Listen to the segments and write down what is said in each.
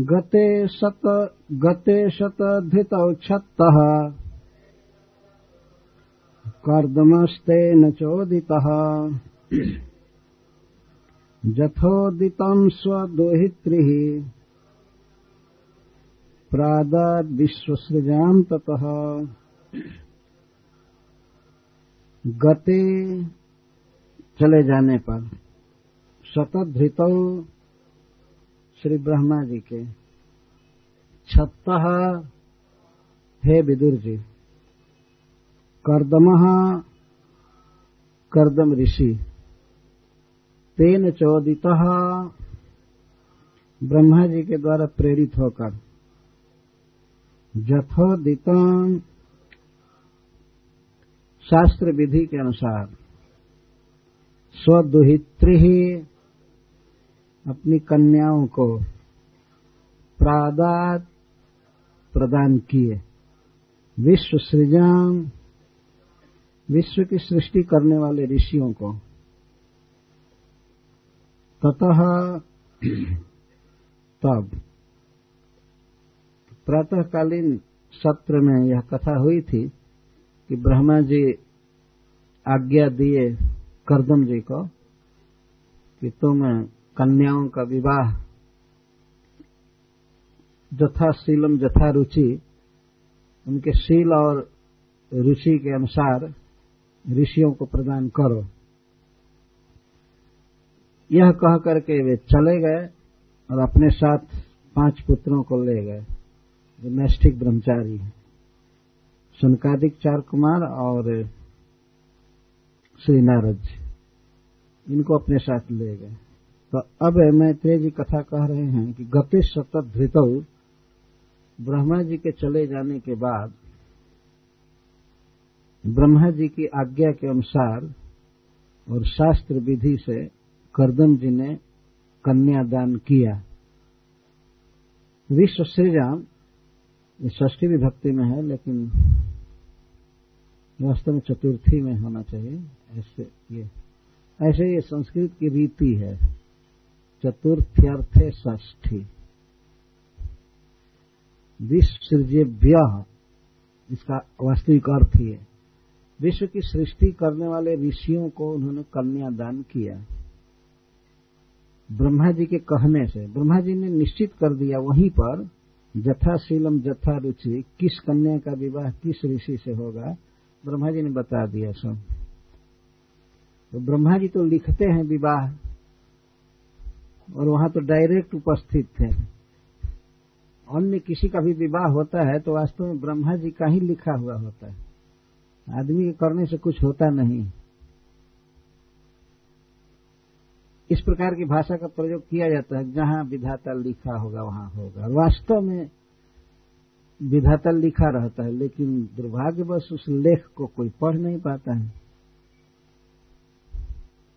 गते शत, गते शतधृतौ क्षत्तः कर्दमस्तेन चोदितः। जथोदितम् स्वदोहित्रिः। प्रादाद्विश्वसृजाम् ततः। गते, चले जाने पर, शतधृतौ श्री ब्रह्मा जी के। छत्त हे विदुर जी। कर्दम कर्दम ऋषि। तेन चोदित ब्रह्मा जी के द्वारा प्रेरित होकर। जथोदित शास्त्र विधि के अनुसार। स्वदुहित्री अपनी कन्याओं को प्रादात प्रदान किए। विश्व सृजन, विश्व की सृष्टि करने वाले ऋषियों को। ततः तब, प्रातःकालीन सत्र में यह कथा हुई थी कि ब्रह्मा जी आज्ञा दिए करदम जी को कि तुम कन्याओं का विवाह। जथाशीलम जथा रुचि। उनके शील और रुचि के अनुसार ऋषियों को प्रदान करो। यह कह करके वे चले गए और अपने साथ पाँच पुत्रों को ले गए, जो नैष्ठिक ब्रह्मचारी हैं। सुनकादिक चार कुमार और श्री नारद इनको अपने साथ ले गए। तो अब मैत्रेय जी कथा कह रहे हैं कि गति सतत धृतौ ब्रह्मा जी के चले जाने के बाद ब्रह्मा जी की आज्ञा के अनुसार और शास्त्र विधि से करदम जी ने कन्यादान किया। विश्व सृजाम षष्ठी विभक्ति में है, लेकिन वास्तव में चतुर्थी में होना चाहिए। ऐसे ये ऐसे ये संस्कृत की रीति है। चतुर्थ्यर्थे ष्ठी विश्व सृजेभ्य इसका वास्तविक अर्थ ही है विश्व की सृष्टि करने वाले ऋषियों को उन्होंने कन्या दान किया। ब्रह्मा जी के कहने से ब्रह्मा जी ने निश्चित कर दिया वहीं पर, जथाशीलम जथा रुचि किस कन्या का विवाह किस ऋषि से होगा ब्रह्मा जी ने बता दिया सब। तो ब्रह्मा जी तो लिखते हैं विवाह और वहाँ तो डायरेक्ट उपस्थित थे। अन्य किसी का भी विवाह होता है तो वास्तव में ब्रह्मा जी का ही लिखा हुआ होता है। आदमी के करने से कुछ होता नहीं। इस प्रकार की भाषा का प्रयोग किया जाता है, जहाँ विधाता लिखा होगा, वहाँ होगा। वास्तव में विधाता लिखा रहता है, लेकिन दुर्भाग्यवश उस लेख को कोई पढ़ नहीं पाता है,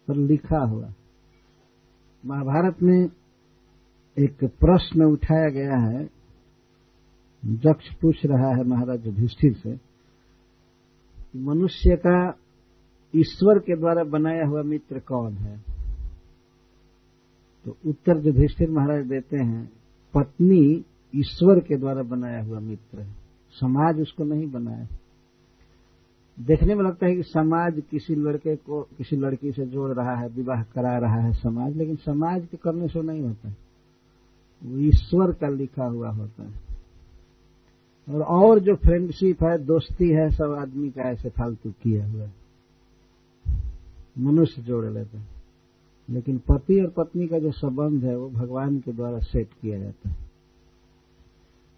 पर लिखा हुआ। महाभारत में एक प्रश्न उठाया गया है। जक्ष पूछ रहा है महाराज युधिष्ठिर से, मनुष्य का ईश्वर के द्वारा बनाया हुआ मित्र कौन है? तो उत्तर युधिष्ठिर महाराज देते हैं, पत्नी ईश्वर के द्वारा बनाया हुआ मित्र है। समाज उसको नहीं बनाया। देखने में लगता है कि समाज किसी लड़के को, किसी लड़की से जोड़ रहा है, विवाह करा रहा है समाज, लेकिन समाज के करने से नहीं होता है। वो ईश्वर का लिखा हुआ होता है। और और जो फ्रेंडशिप है, दोस्ती है, सब आदमी का ऐसे फालतू किया हुआ है। मनुष्य जोड़ लेते हैं। लेकिन पति और पत्नी का जो संबंध है, वो भगवान के द्वारा सेट किया जाता है।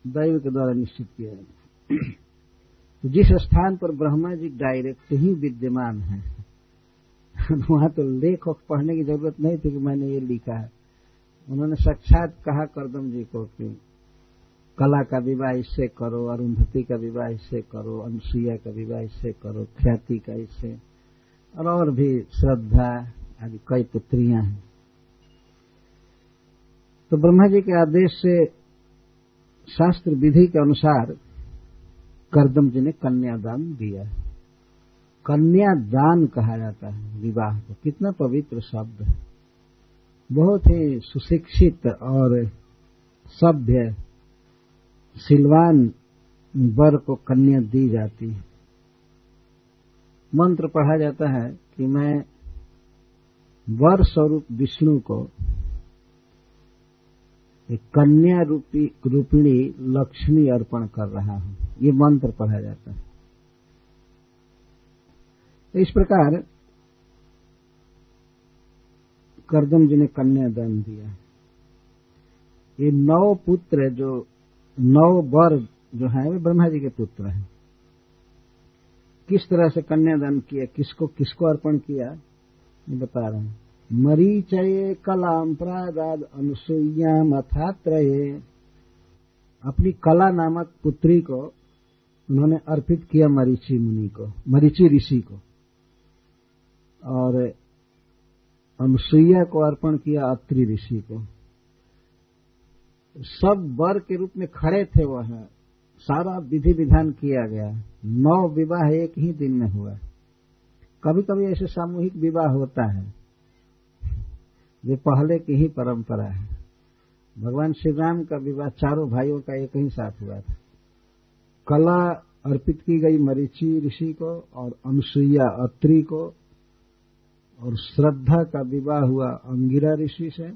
दैव के द्वारा निश्चित किया जाता है। जिस स्थान पर ब्रह्मा जी डायरेक्ट ही विद्यमान है, वहाँ तो लेख पढ़ने की ज़रूरत नहीं थी कि मैंने ये लिखा है। उन्होंने साक्षात कहा, करदम जी को कि कला का विवाह इससे करो, अरुंधति का विवाह इससे करो, अनुसुईया का विवाह इससे करो, ख्याति का इससे, और और भी श्रद्धा आदि कई पुत्रियाँ हैं। तो ब्रह्मा जी के आदेश से शास्त्र विधि के अनुसार करदम जी ने कन्यादान दिया है। कन्यादान कहा जाता है विवाह को। कितना पवित्र शब्द है। बहुत ही सुशिक्षित और सभ्य सिलवान वर को कन्या दी जाती है। मंत्र पढ़ा जाता है कि मैं वर स्वरूप विष्णु को कन्या रूपी, रूपिणी लक्ष्मी अर्पण कर रहा हूँ। ये मंत्र पढ़ा जाता है। इस प्रकार करदम जी ने कन्यादान दिया ये नौ पुत्र जो, नौ वर जो है, वे ब्रह्मा जी के पुत्र हैं। किस तरह से कन्यादान किया, किसको किसको अर्पण किया, ये बता रहे हैं। मरीचये कलाम प्रादाद अनुसुईयाम अथात्रये। अपनी कला नामक पुत्री को उन्होंने अर्पित किया मरीचि मुनि को, मरीचि ऋषि को। और अनुसुईया को अर्पण किया अत्रि ऋषि को। सब वर के रूप में खड़े थे वह। सारा विधि विधान किया गया। नौ विवाह एक ही दिन में हुआ। कभी कभी ऐसे सामूहिक विवाह होता है। जो पहले की ही परंपरा है। भगवान श्री राम का विवाह चारों भाइयों का एक ही साथ हुआ था। कला अर्पित की गई मरीचि ऋषि को और अनुसुईया अत्री को और श्रद्धा का विवाह हुआ अंगिरा ऋषि से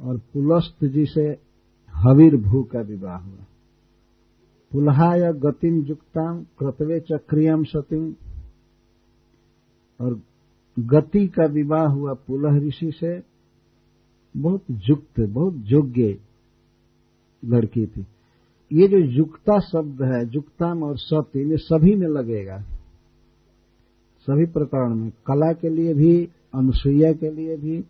और पुलस्त जी से हवीर भू का विवाह हुआ। पुलहाय गतिम युक्ताम क्रतवे चक्रियम सतीम और गति का विवाह हुआ पुलह ऋषि से, बहुत युक्त बहुत योग्य लड़की थी। ये जो युक्ता शब्द है, युक्ताम और सत्य में सभी में लगेगा। सभी प्रकरण में, कला के लिए भी, अनुसुईया के लिए भी,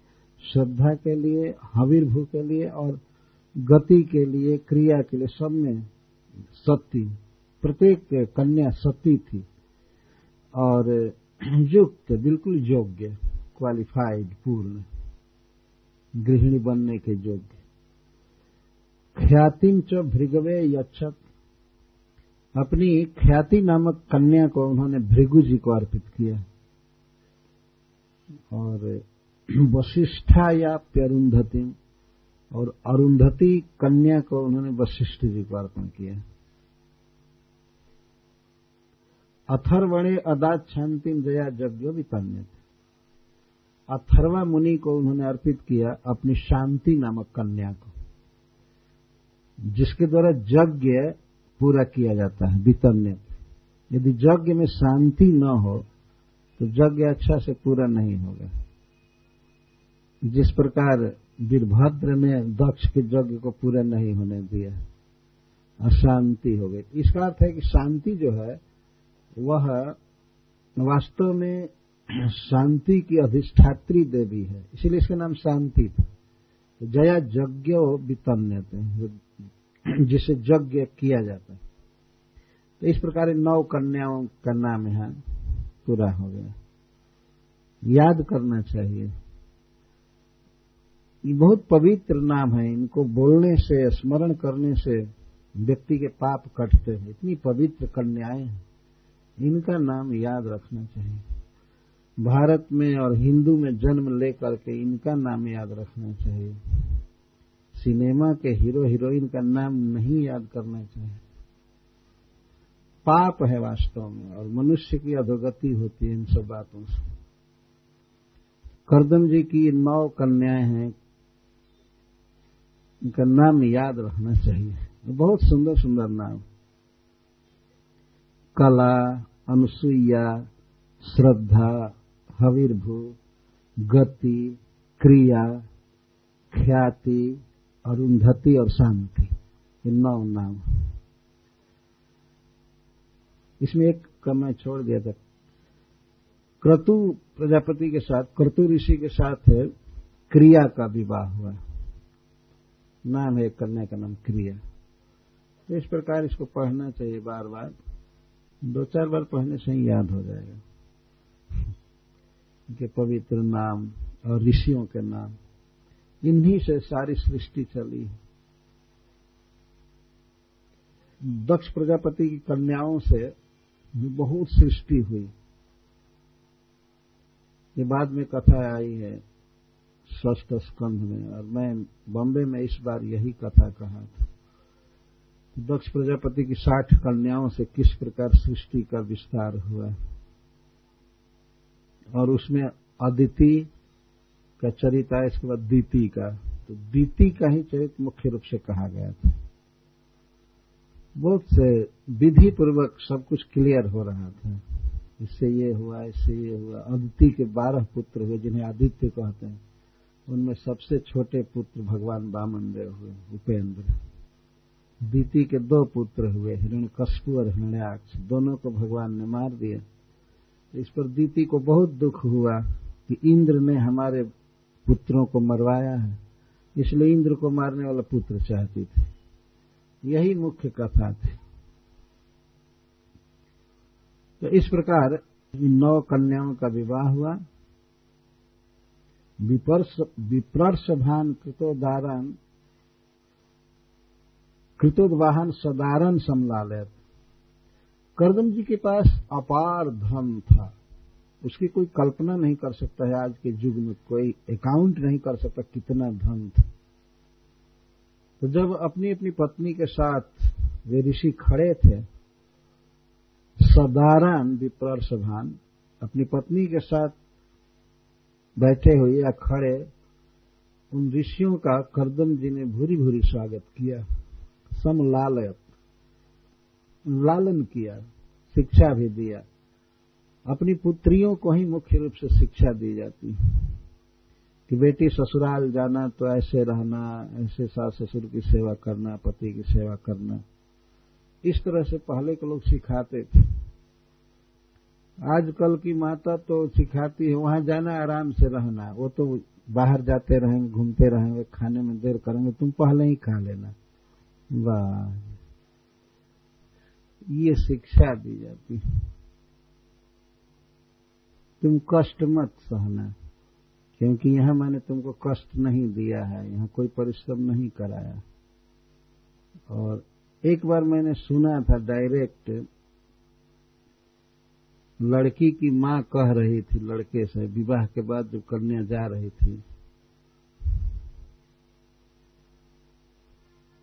श्रद्धा के लिए, हवीरभू के लिए और गति के लिए, क्रिया के लिए, सब में सती प्रत्येक कन्या सती थी। और युक्त बिल्कुल योग्य क्वालिफाइड पूर्ण, गृहिणी बनने के योग्य। ख्यातिम च भृगवे यक्षत अपनी ख्याति नामक कन्या को उन्होंने भृगु जी को अर्पित किया। और वशिष्ठा या प्यरुंधति और अरुंधति कन्या को उन्होंने वशिष्ठ जी को अर्पण किया। अथर्वणे अदात शांतिम जया यज्ञ वितन्य अथर्वा मुनि को उन्होंने अर्पित किया अपनी शांति नामक कन्या को। जिसके द्वारा यज्ञ पूरा किया जाता है वितन्य यदि यज्ञ में शांति न हो तो यज्ञ अच्छा से पूरा नहीं होगा। जिस प्रकार वीरभद्र ने दक्ष के यज्ञ को पूरा नहीं होने दिया, अशांति हो गई। इसका अर्थ है कि शांति जो है वह वास्तव में शांति की अधिष्ठात्री देवी है। इसीलिए इसका नाम शांति था। जया यज्ञ वितन्य जिसे यज्ञ किया जाता है। तो इस प्रकार नौ कन्याओं का नाम यहाँ पूरा हो गया। याद करना चाहिए। ये बहुत पवित्र नाम है। इनको बोलने से, स्मरण करने से व्यक्ति के पाप कटते हैं। इतनी पवित्र कन्याएँ हैं। इनका नाम याद रखना चाहिए। भारत में और हिंदू में जन्म लेकर के इनका नाम याद रखना चाहिए। सिनेमा के हीरो हीरोइन का नाम नहीं याद करना चाहिए। पाप है वास्तव में और मनुष्य की अधोगति होती है इन सब बातों से। करदम जी की नौ कन्याएँ हैं, इनका नाम याद रखना चाहिए। बहुत सुंदर सुंदर नाम। कला, अनुसुईया, श्रद्धा, हवीरभू, गति, क्रिया, ख्याति, अरुंधति और शांति। ये नौ नाम इसमें एक का मैं छोड़ दिया था। क्रतु प्रजापति के साथ, क्रतु ऋषि के साथ है, क्रिया का विवाह हुआ। नाम है कन्या का नाम क्रिया। तो इस प्रकार इसको पढ़ना चाहिए बार बार। दो चार बार पढ़ने से ही याद हो जाएगा। के पवित्र नाम और ऋषियों के नाम, इन्हीं से सारी सृष्टि चली। है दक्ष प्रजापति की कन्याओं से बहुत सृष्टि हुई। ये बाद में कथा आई है षष्ठ स्कंध में, और मैं बॉम्बे में इस बार यही कथा कहा था। दक्ष प्रजापति की साठ कन्याओं से किस प्रकार सृष्टि का विस्तार हुआ? और उसमें अदिति का चरित आया, इसके बाद दीति का। तो दीति का ही चरित्र मुख्य रूप से कहा गया था। बहुत से विधि पूर्वक सब कुछ क्लियर हो रहा था। इससे ये हुआ, इससे ये हुआ। अदिति के बारह पुत्र हुए, जिन्हें आदित्य कहते हैं। उनमें सबसे छोटे पुत्र भगवान बामन देव हुए, उपेंद्र। दीति के दो पुत्र हुए, हिरण हिरण्यकशपु और हिरण्याक्ष। दोनों को भगवान ने मार दिया। इस पर दीति को बहुत दुख हुआ कि इंद्र ने हमारे पुत्रों को मरवाया है, इसलिए इंद्र को मारने वाला पुत्र चाहती थी। यही मुख्य कथा थी। तो इस प्रकार इन नौ कन्याओं का विवाह हुआ। विपर्श भान कृतोदारण कृतोद्वाहन सदारण समलालयत करदम जी के पास अपार धन था। उसकी कोई कल्पना नहीं कर सकता है आज के युग में, कोई अकाउंट नहीं कर सकता कितना धन था। तो जब अपनी अपनी पत्नी के साथ वे ऋषि खड़े थे सदारण विप्र सभान अपनी पत्नी के साथ बैठे हुए या खड़े, उन ऋषियों का करदम जी ने भूरी भूरी स्वागत किया। समलालयत लालन किया, शिक्षा भी दिया। अपनी पुत्रियों को ही मुख्य रूप से शिक्षा दी जाती। है कि बेटी ससुराल जाना तो ऐसे रहना, ऐसे सास ससुर की सेवा करना, पति की सेवा करना। इस तरह से पहले के लोग सिखाते थे। आजकल की माता तो सिखाती है, वहाँ जाना, आराम से रहना। वो तो बाहर जाते रहेंगे, घूमते रहेंगे, खाने में देर करेंगे, तुम पहले ही खा लेना। ये शिक्षा दी जाती है। तुम कष्ट मत सहना, क्योंकि यहाँ मैंने तुमको कष्ट नहीं दिया है, यहाँ कोई परिश्रम नहीं कराया। और एक बार मैंने सुना था डायरेक्ट, लड़की की माँ कह रही थी, लड़के से, विवाह के बाद जब कन्या जा रही थी।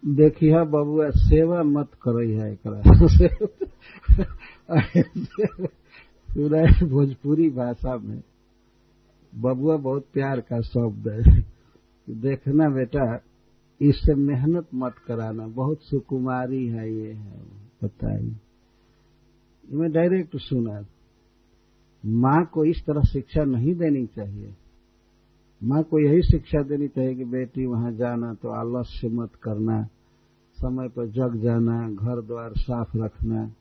देखिए बबुआ सेवा मत करई है पूरा भोजपुरी भाषा में बबुआ बहुत प्यार का शब्द है। देखना बेटा, इससे मेहनत मत कराना, बहुत सुकुमारी है ये है बताइए मैं डायरेक्ट सुना, माँ को इस तरह शिक्षा नहीं देनी चाहिए। माँ को यही शिक्षा देनी चाहिए कि बेटी, वहाँ जाना तो आलस्य मत करना, समय पर जग जाना, घर द्वार साफ़ रखना,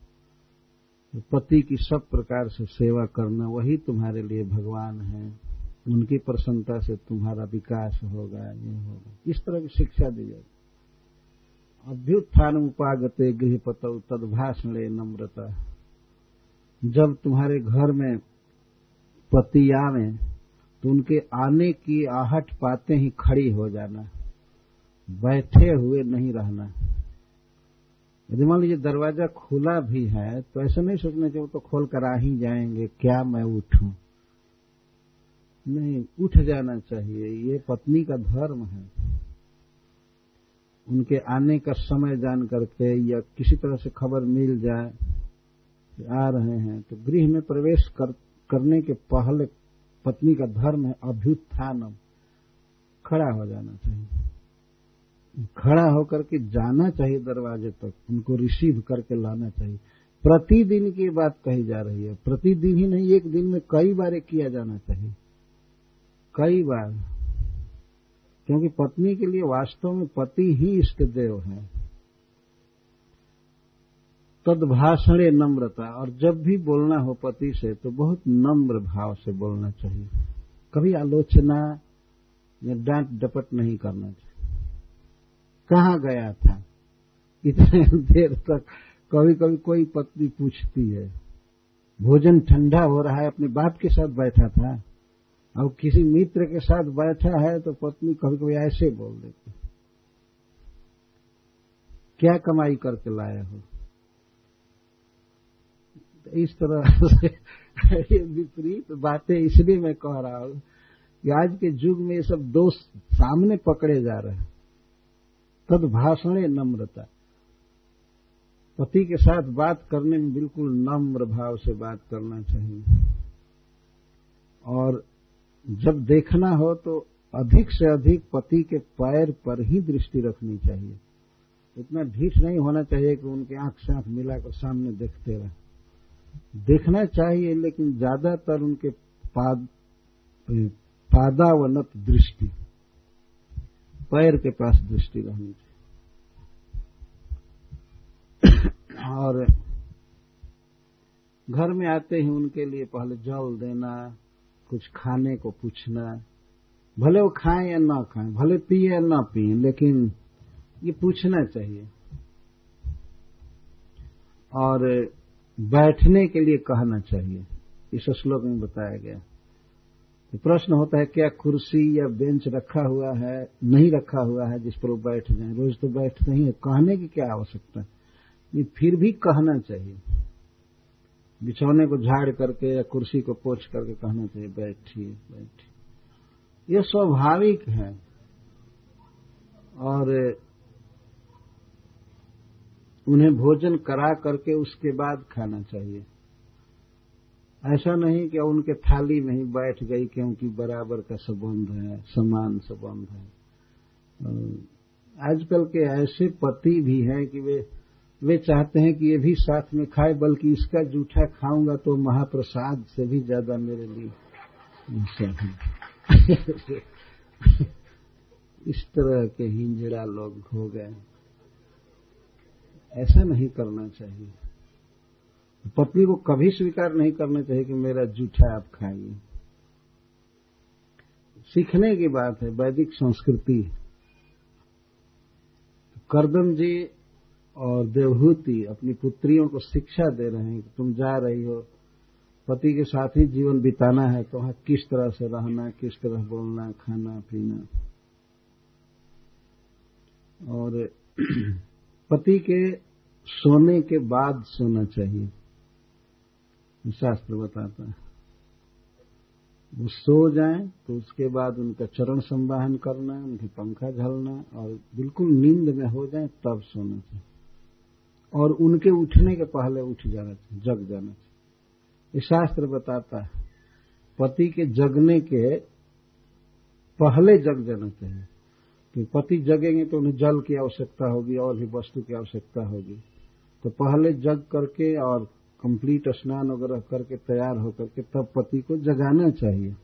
पति की सब प्रकार से सेवा करना, वही तुम्हारे लिए भगवान है। उनकी प्रसन्नता से तुम्हारा विकास होगा, ये होगा। इस तरह की शिक्षा दी जाए। अभ्युत्थान उपागते गृह पतौ तदभाषण नम्रता। जब तुम्हारे घर में पति आवे तो उनके आने की आहट पाते ही खड़ी हो जाना बैठे हुए नहीं रहना। यदि मान लीजिए दरवाज़ा खुला भी है तो ऐसा नहीं सोचना चाहिए वो तो खोल कर आ ही जाएँगे क्या मैं उठूं? नहीं उठ जाना चाहिए ये पत्नी का धर्म है। उनके आने का समय जान करके या किसी तरह से खबर मिल जाए आ रहे हैं तो गृह में प्रवेश कर, करने के पहले पत्नी का धर्म है, अभ्युत्थानम। खड़ा हो जाना चाहिए। खड़ा होकर के जाना चाहिए दरवाजे तक, उनको रिसीव करके लाना चाहिए। प्रतिदिन की बात कही जा रही है। प्रतिदिन ही नहीं, एक दिन में कई बार किया जाना चाहिए। कई बार। क्योंकि पत्नी के लिए वास्तव में पति ही इष्ट देव है। तदभाषण नम्रता। और जब भी बोलना हो पति से तो बहुत नम्र भाव से बोलना चाहिए। कभी आलोचना या डांट डपट नहीं करना चाहिए। कहाँ गया था? इतने देर तक कभी कभी कोई पत्नी पूछती है, भोजन ठंडा हो रहा है, अपने बाप के साथ बैठा था? और किसी मित्र के साथ बैठा है तो पत्नी कभी कभी ऐसे बोल देती क्या कमाई करके लाया हो? इस तरह से ये विपरीत बातें इसलिए मैं कह रहा हूँ कि आज के युग में ये सब दोष सामने पकड़े जा रहे हैं। तद भाषण नम्रता। पति के साथ बात करने में बिल्कुल नम्र भाव से बात करना चाहिए। और जब देखना हो तो अधिक से अधिक पति के पैर पर ही दृष्टि रखनी चाहिए। इतना ढीठ नहीं होना चाहिए कि उनके आँख से आँख मिलाकर सामने देखते रहे। देखना चाहिए, लेकिन ज़्यादातर उनके पाद, पादावनत दृष्टि, पैर के पास दृष्टि रहनी चाहिए। और घर में आते ही उनके लिए पहले जल देना, कुछ खाने को पूछना, भले वो खाएँ या ना खाएँ, भले पिए या ना पिए, लेकिन ये पूछना चाहिए। और बैठने के लिए कहना चाहिए। इस श्लोक में बताया गया तो प्रश्न होता है, क्या कुर्सी या बेंच रखा हुआ है, नहीं रखा हुआ है, जिस पर वो बैठ जाए? रोज तो बैठते ही है। कहने की क्या आवश्यकता? है फिर भी कहना चाहिए। बिछौने को झाड़ करके या कुर्सी को पोछ करके कहना चाहिए, बैठिए बैठिए। यह स्वाभाविक है। और उन्हें भोजन करा करके उसके बाद खाना चाहिए। ऐसा नहीं कि उनके थाली में ही बैठ गई क्योंकि बराबर का संबंध है, समान संबंध है। आजकल के ऐसे पति भी हैं कि वे वे चाहते हैं कि ये भी साथ में खाए, बल्कि इसका जूठा खाऊँगा तो महाप्रसाद से भी ज़्यादा मेरे लिए इस तरह के हिंजड़ा लोग हो गए। ऐसा नहीं करना चाहिए। पत्नी को कभी स्वीकार नहीं करना चाहिए कि मेरा जूठा आप खाइए। सीखने की बात है, वैदिक संस्कृति करदम जी और देवहूति अपनी पुत्रियों को शिक्षा दे रहे हैं कि तुम जा रही हो, पति के साथ ही जीवन बिताना है तो वहाँ किस तरह से रहना, किस तरह बोलना, खाना, पीना। और पति के सोने के बाद सोना चाहिए। शास्त्र बताता है। वो सो जाए तो उसके बाद उनका चरण संवाहन करना, उनकी पंखा झलना और बिल्कुल नींद में हो जाए, तब सोना चाहिए। और उनके उठने के पहले उठ जाना चाहिए, जग जाना चाहिए। शास्त्र बताता है, पति के जगने के पहले जग जाना चाहिए। कि पति जगेंगे तो उन्हें जल की आवश्यकता होगी, और भी वस्तु की आवश्यकता होगी। तो पहले जग करके और कंप्लीट स्नान वगैरह करके तैयार होकर के तब पति को जगाना चाहिए।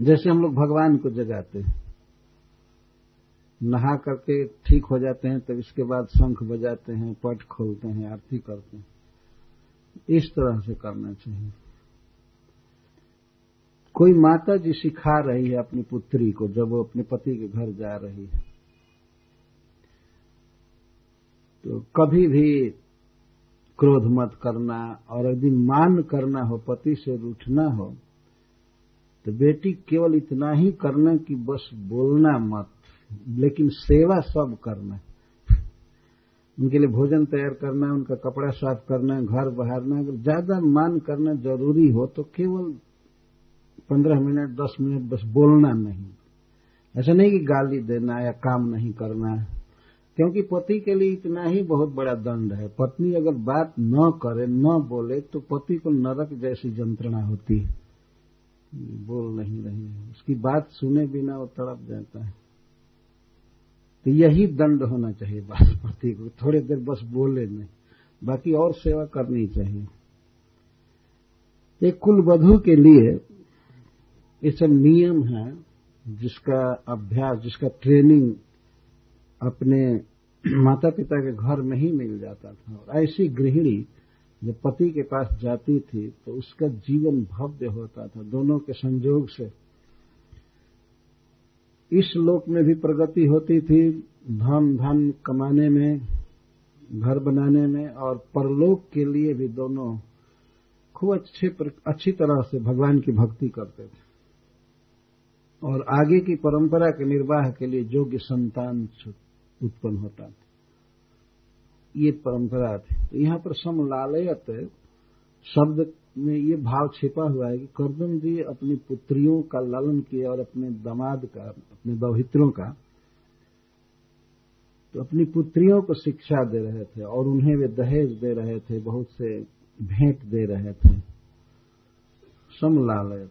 जैसे हम लोग भगवान को जगाते हैं। नहा करके ठीक हो जाते हैं, तब इसके बाद शंख बजाते हैं, पट खोलते हैं, आरती करते हैं। इस तरह से करना चाहिए। कोई माता जी सिखा रही है अपनी पुत्री को जब वो अपने पति के घर जा रही है। तो कभी भी क्रोध मत करना और यदि मान करना हो, पति से रूठना हो तो बेटी केवल इतना ही करना कि बस बोलना मत, लेकिन सेवा सब करना। उनके लिए भोजन तैयार करना, उनका कपड़ा साफ़ करना, घर बहारना, अगर ज़्यादा मान करना ज़रूरी हो तो केवल पंद्रह मिनट, दस मिनट बस बोलना नहीं। ऐसा नहीं कि गाली देना या काम नहीं करना। क्योंकि पति के लिए इतना ही बहुत बड़ा दंड है। पत्नी अगर बात न करे, न बोले तो पति को नरक जैसी यंत्रणा होती है। बोल नहीं रही उसकी बात सुने बिना वो तड़प जाता है। तो यही दंड होना चाहिए पति को। थोड़ी देर बस बोले नहीं। बाकी और सेवा करनी चाहिए। एक कुल वधु के लिए ये सब नियम है जिसका अभ्यास, जिसका ट्रेनिंग अपने माता पिता के घर में ही मिल जाता था। और ऐसी गृहिणी जब पति के पास जाती थी तो उसका जीवन भव्य होता था, दोनों के संयोग से। इस लोक में भी प्रगति होती थी धन धन कमाने में, घर बनाने में, और परलोक के लिए भी दोनों खूब अच्छे अच्छी तरह से भगवान की भक्ति करते थे। और आगे की परंपरा के निर्वाह के लिए योग्य संतान उत्पन्न होता था। ये परंपरा थी। तो यहाँ पर समलालयत शब्द में ये भाव छिपा हुआ है कि करदम जी अपनी पुत्रियों का लालन किए और अपने दामाद का, अपने दौहित्रों का तो अपनी पुत्रियों को शिक्षा दे रहे थे और उन्हें वे दहेज दे रहे थे, बहुत से भेंट दे रहे थे। समलालय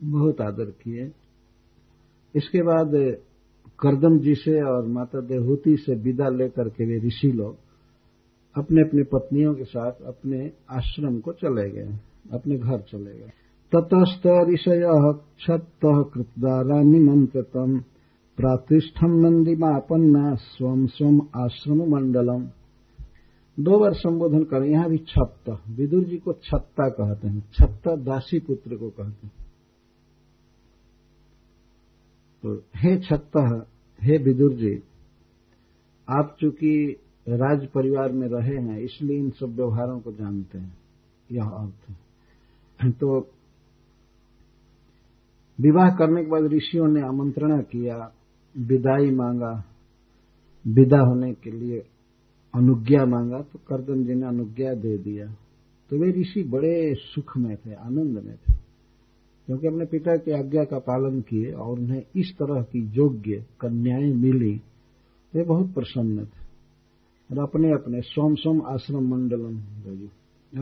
बहुत आदर किए। इसके बाद करदम जी से और माता देहूति से विदा लेकर के वे ऋषि लोग अपने अपने पत्नियों के साथ अपने आश्रम को चले गए, अपने घर चले गए। ततस्त ऋषय क्षत कृतदारा निमंत्रितम प्रातिष्ठम नंदिमापन्ना स्वम स्वम आश्रम मंडलम दो बार संबोधन करें, यहाँ भी छत्त विदुर जी को छत्ता कहते हैं छत्ता दासी पुत्र को कहते हैं। हे छत्ता, हे विदुर जी आप चूँकि राज परिवार में रहे हैं, इसलिए इन सब व्यवहारों को जानते हैं। यह अर्थ है। तो विवाह करने के बाद ऋषियों ने आमंत्रणा किया, विदाई मांगा, विदा होने के लिए अनुज्ञा मांगा तो करदम जी ने अनुज्ञा दे दिया। तो वे ऋषि बड़े सुख में थे आनंद में थे। क्योंकि अपने पिता की आज्ञा का पालन किए और उन्हें इस तरह की योग्य कन्याएँ मिली, वे बहुत प्रसन्न थे। और अपने अपने सोम सोम आश्रम मंडलम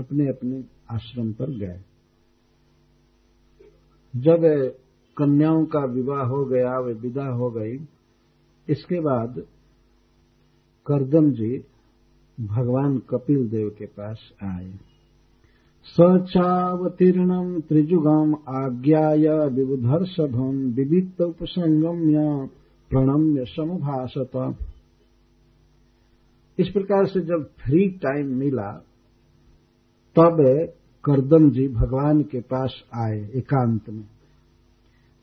अपने अपने आश्रम पर गए। जब कन्याओं का विवाह हो गया, वे विदा हो गई, इसके बाद करदम जी भगवान कपिल देव के पास आए। सचावतीर्णम त्रिजुगम आज्ञाय विबुधर्षभम विविक्त उपसंगम्य प्रणम्य समभाषत इस प्रकार से जब फ्री टाइम मिला, तब करदम जी भगवान के पास आए एकांत में।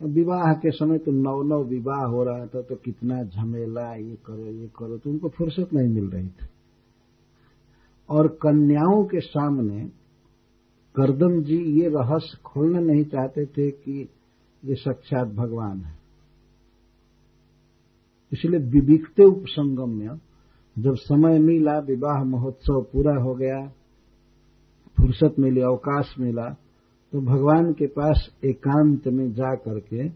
विवाह के समय तो नौ नौ विवाह हो रहा था तो कितना झमेला, ये करो ये करो तो उनको फुर्सत नहीं मिल रही थी। और कन्याओं के सामने करदम जी, ये रहस्य खोलना नहीं चाहते थे कि ये साक्षात भगवान है। इसलिए विविकते उपसंगम में जब समय मिला, विवाह महोत्सव पूरा हो गया, फुर्सत मिली, अवकाश मिला तो भगवान के पास एकांत में जा करके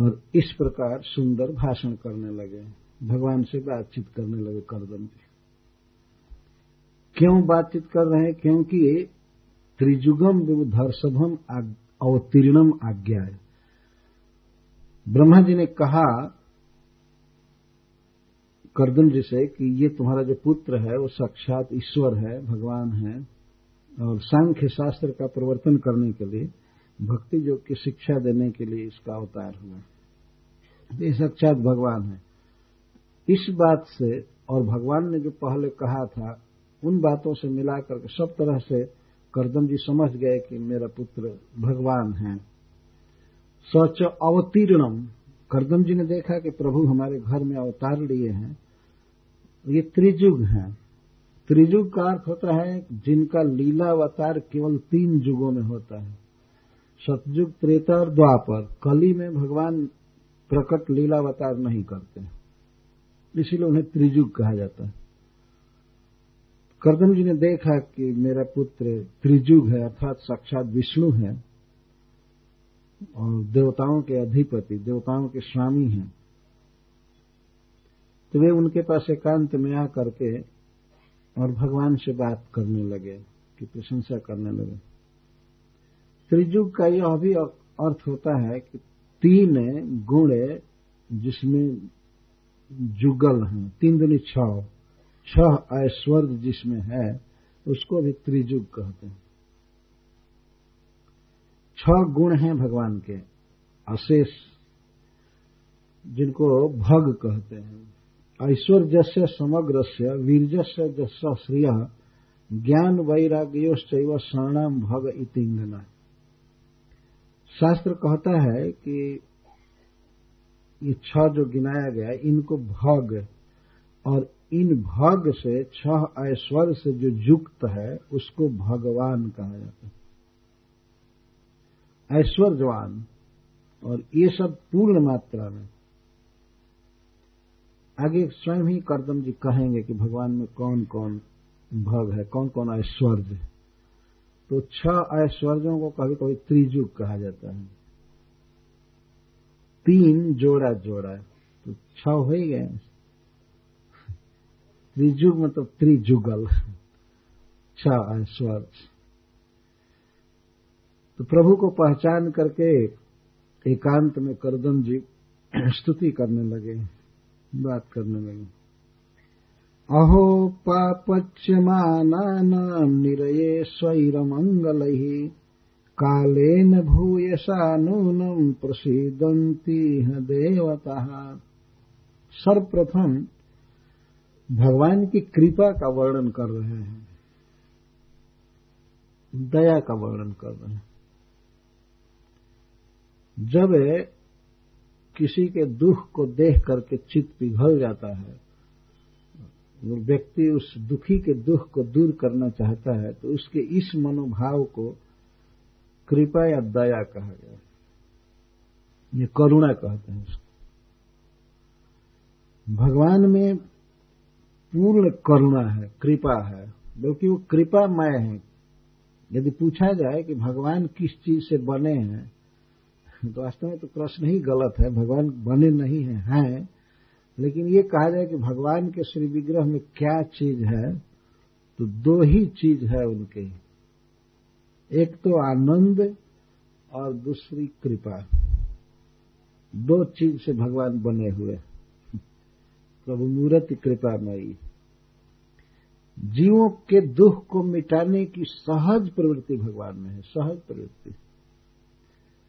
और इस प्रकार सुंदर भाषण करने लगे। भगवान से बातचीत करने लगे करदम जी क्यों बातचीत कर रहे हैं? क्योंकि त्रिजुगम विधर्षभम अवतीर्णम आज्ञा है। ब्रह्मा जी ने कहा, कर्दन जी से कि ये तुम्हारा जो पुत्र है, वो साक्षात ईश्वर है, भगवान है, और सांख्य शास्त्र का प्रवर्तन करने के लिए, भक्ति योग की शिक्षा देने के लिए इसका अवतार हुआ ये साक्षात भगवान है। इस बात से, और भगवान ने जो पहले कहा था, उन बातों से मिलाकर सब तरह से करदम जी समझ गए कि मेरा पुत्र भगवान है। सच अवतीर्णम। करदम जी ने देखा कि प्रभु हमारे घर में अवतार लिए हैं। ये त्रिजुग हैं। त्रिजुग का अर्थ होता है जिनका लीला अवतार केवल तीन युगों में होता है। सतयुग त्रेता और द्वापर। कली में भगवान प्रकट लीला अवतार नहीं करते। इसीलिए उन्हें त्रिजुग कहा जाता है। करदम जी ने देखा कि मेरा पुत्र त्रिजुग है, अर्थात साक्षात विष्णु है, और देवताओं के अधिपति, देवताओं के स्वामी हैं। तो वे उनके पास एकांत में आ करके और भगवान से बात करने लगे, कि प्रशंसा करने लगे। त्रिजुग का यह भी अर्थ होता है कि तीन गुण जिसमें जुगल हैं, तीन दुनी छह छह ऐश्वर्य जिसमें है, उसको भी त्रिजुग कहते हैं। छह गुण हैं भगवान के, अशेष, जिनको भग कहते हैं। ऐश्वर्य से समग्र से वीर्य से जस श्रिय, ज्ञान वैराग्योश्च शरणाम भग इतिंगना। शास्त्र कहता है कि ये छह जो गिनाया गया इनको भग और इन भग से, छह ऐश्वर्य से जो युक्त है, उसको भगवान कहा जाता है। ऐश्वर्यवान, और ये सब पूर्ण मात्रा में। आगे स्वयं ही करदम जी कहेंगे कि भगवान में कौन कौन भग है कौन कौन ऐश्वर्य तो छह ऐश्वर्यों को कभी कभी त्रिजुग कहा जाता है। तीन जोड़ा जोड़ा तो छह हो ही गए। त्रिजुग मतलब त्रिजुगल छह तो प्रभु को पहचान करके एकांत में करदम जी स्तुति करने लगे बात करने लगे अहो पापच्यमानानाम् निरये स्वैरमङ्गलैः कालेन भूयसा नूनम् प्रसीदन्तीह देवताः सर्वप्रथम भगवान की कृपा का वर्णन कर रहे हैं। दया का वर्णन कर रहे हैं। जब किसी के दुख को देख करके चित्त पिघल जाता है वो व्यक्ति उस दुखी के दुख को दूर करना चाहता है तो उसके इस मनोभाव को कृपा या दया कहा गया ये करुणा कहते हैं उसको। भगवान में पूर्ण करुणा है, कृपा है, बल्कि वो कृपामय है। यदि पूछा जाए कि भगवान किस चीज़ से बने हैं तो वास्तव में तो प्रश्न ही गलत है, भगवान बने नहीं है, हैं। लेकिन ये कहा जाए कि भगवान के श्री विग्रह में क्या चीज़ है तो दो ही चीज़ है उनके। एक तो आनंद और दूसरी कृपा। दो चीज़ से भगवान बने हुए प्रभु मूर्ति कृपामयी। जीवों के दुख को मिटाने की सहज प्रवृत्ति भगवान में है, सहज प्रवृत्ति।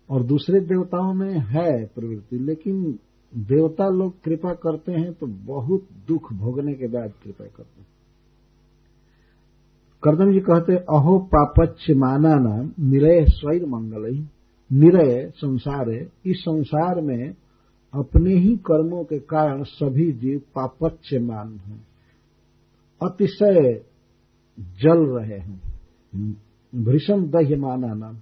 और दूसरे देवताओं में है प्रवृत्ति, लेकिन देवता लोग कृपा करते हैं तो बहुत दुख भोगने के बाद कृपा करते हैं। करदम जी कहते अहो पापच्य माना नाम निरय स्वैर मंगल निरय संसार है इस संसार में अपने ही कर्मों के कारण सभी जीव पापच्य मान हैं। अतिशय जल रहे हैं। भृषम दह्य माना नाम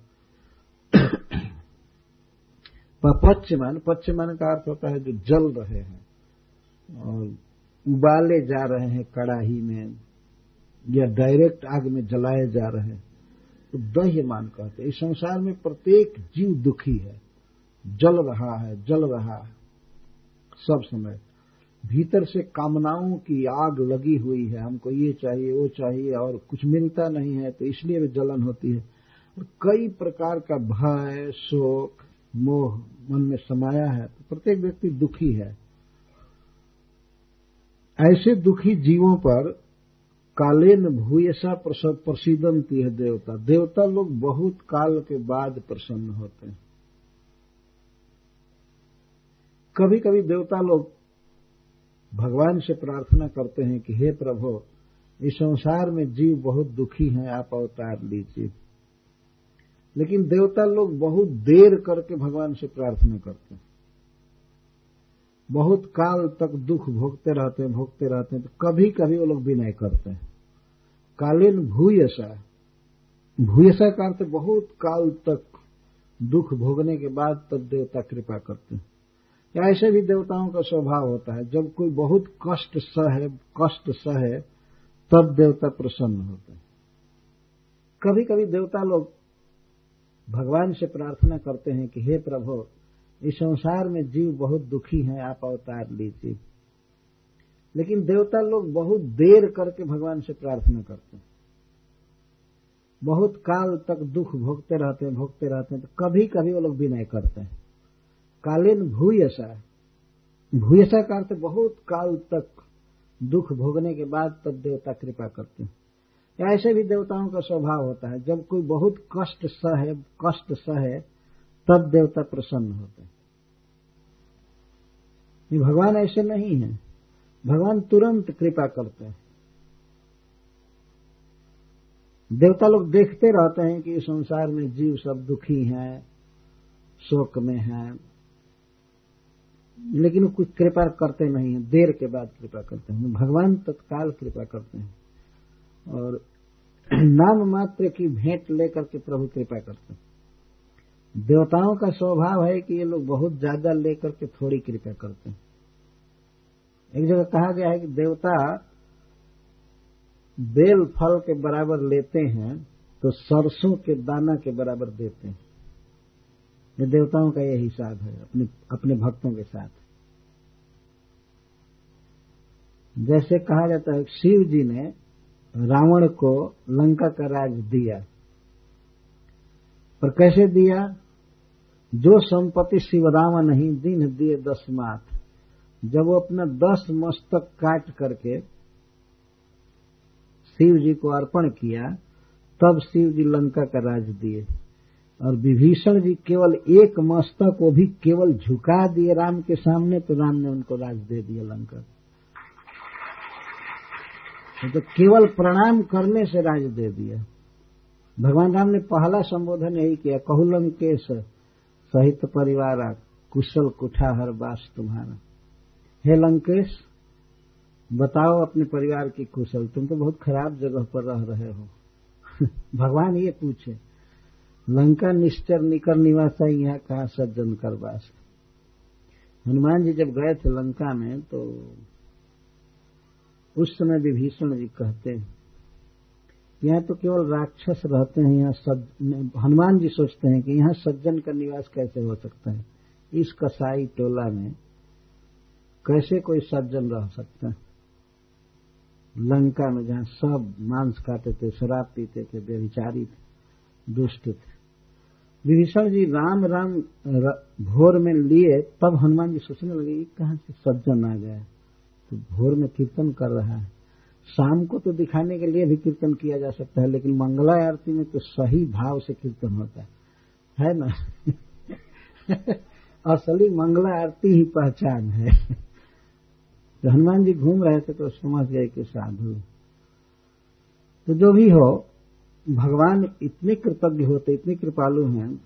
पच्यमान पच्यमान का अर्थ होता है जो जल रहे हैं। और उबाले जा रहे हैं कड़ाही में, या डायरेक्ट आग में जलाए जा रहे हैं। तो दह्यमान कहते हैं। इस संसार में प्रत्येक जीव दुखी है। जल रहा है, जल रहा है। सब समय भीतर से कामनाओं की आग लगी हुई है। हमको ये चाहिए, वो चाहिए और कुछ मिलता नहीं है तो इसलिए जलन होती है। और कई प्रकार का भय, शोक, मोह मन में समाया है। तो प्रत्येक व्यक्ति दुखी है। ऐसे दुखी जीवों पर कालेन भूयसा प्रसिदंती है देवता। देवता लोग बहुत काल के बाद प्रसन्न होते हैं। कभी कभी देवता लोग भगवान से प्रार्थना करते हैं कि हे प्रभु, इस संसार में जीव बहुत दुखी हैं, आप अवतार लीजिए। लेकिन देवता लोग बहुत देर करके भगवान से प्रार्थना करते हैं। बहुत काल तक दुख भोगते रहते हैं, भोगते रहते हैं तो कभी कभी वो लोग विनय करते हैं। कालीन भूयसा। भूयसा का अर्थ बहुत काल तक दुख भोगने के बाद तब देवता कृपा करते हैं। या ऐसे भी देवताओं का स्वभाव होता है, जब कोई बहुत कष्ट सहे कष्ट सहे, तब देवता प्रसन्न होते हैं। कभी कभी देवता लोग भगवान से प्रार्थना करते हैं कि, हे प्रभु, इस संसार में जीव बहुत दुखी हैं, आप अवतार लीजिए। लेकिन देवता लोग बहुत देर करके भगवान से प्रार्थना करते हैं। बहुत काल तक दुख भोगते रहते हैं, भोगते रहते हैं तो कभी कभी वो लोग विनय करते हैं। कालीन भूयसा भूयसा का अर्थ बहुत काल तक दुख भोगने के बाद तब देवता कृपा करते हैं। या ऐसे भी देवताओं का स्वभाव होता है, जब कोई बहुत कष्ट सहे कष्ट सहे, तब देवता प्रसन्न होते हैं। भगवान ऐसे नहीं है। भगवान तुरंत कृपा करते हैं। देवता लोग देखते रहते हैं कि संसार में जीव सब दुखी हैं, शोक में हैं लेकिन वो कुछ कृपा करते नहीं है। देर के बाद कृपा करते हैं। भगवान तत्काल कृपा करते हैं। और नाम मात्र की भेंट लेकर के प्रभु कृपा करते हैं। देवताओं का स्वभाव है कि ये लोग बहुत ज़्यादा लेकर के थोड़ी कृपा करते हैं। एक जगह कहा गया है कि देवता बेल फल के बराबर लेते हैं तो सरसों के दाना के बराबर देते हैं। ये देवताओं का यह हिसाब है, अपने अपने भक्तों के साथ। जैसे कहा जाता है, शिव जी ने रावण को लंका का राज दिया। पर कैसे दिया? जो संपत्ति शिवराम नहीं, दिन दिए दस माथ जब वो अपना दस मस्तक काट करके शिव जी को अर्पण किया, तब शिव जी लंका का राज दिए। और विभीषण जी केवल एक मस्तक को भी केवल झुका दिए राम के सामने तो राम ने उनको राज दे दिया लंका। तो केवल प्रणाम करने से राज दे दिया। भगवान राम ने पहला संबोधन यही किया कहु लंकेश सहित परिवार, कुशल कुठा हर बास तुम्हारा। हे लंकेश, बताओ अपने परिवार की कुशल तुम तो बहुत खराब जगह पर रह रहे हो। भगवान ये पूछे लंका निश्चर निकर निवासा यहाँ कहा सज्जन कर बास हनुमान जी जब गए थे लंका में तो उस समय विभीषण जी कहते हैं, यहाँ तो केवल राक्षस रहते हैं, यहाँ हनुमान जी सोचते हैं कि यहाँ सज्जन का निवास कैसे हो सकता है? इस कसाई टोला में कैसे कोई सज्जन रह सकता है? लंका में जहाँ सब मांस खाते थे, शराब पीते थे, व्यभिचारी थे, दुष्ट थे। विभीषण जी राम राम भोर में लिए, तब हनुमान जी सोचने लगे कहाँ से सज्जन आ गया? तो भोर में कीर्तन कर रहा है। शाम को तो दिखाने के लिए भी कीर्तन किया जा सकता है, लेकिन मंगला आरती में तो सही भाव से कीर्तन होता है। है ना? असली मंगला आरती ही पहचान है। तो हनुमान जी घूम रहे थे तो समझ गए कि साधु। तो जो भी हो भगवान इतने कृतज्ञ होते, इतने कृपालु हैं।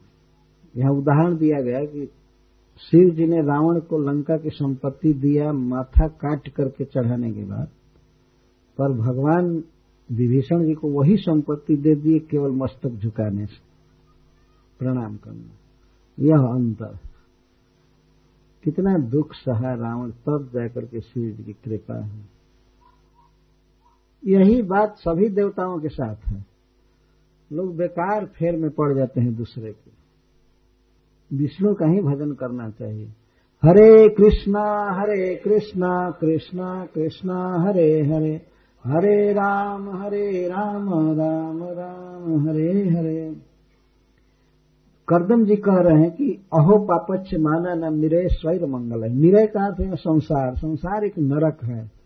यहाँ उदाहरण दिया गया कि शिव जी ने रावण को लंका की संपत्ति दिया, माथा काट करके चढ़ाने के बाद। पर भगवान विभीषण जी को वही संपत्ति दे दिए, केवल मस्तक झुकाने से। प्रणाम करना। यह अंतर कितना दुख सहा रावण, तब जाकर के शिव जी की कृपा है। यही बात सभी देवताओं के साथ है। लोग बेकार फेर में पड़ जाते हैं दूसरे के। विष्णु का ही भजन करना चाहिए। हरे कृष्णा हरे कृष्णा कृष्णा कृष्णा, हरे हरे। हरे राम हरे राम राम राम, हरे हरे। करदम जी कह रहे हैं कि अहो पापच्छ माना न निरय स्वैर मंगल है। निरय का अर्थ है संसार। संसार एक नरक है।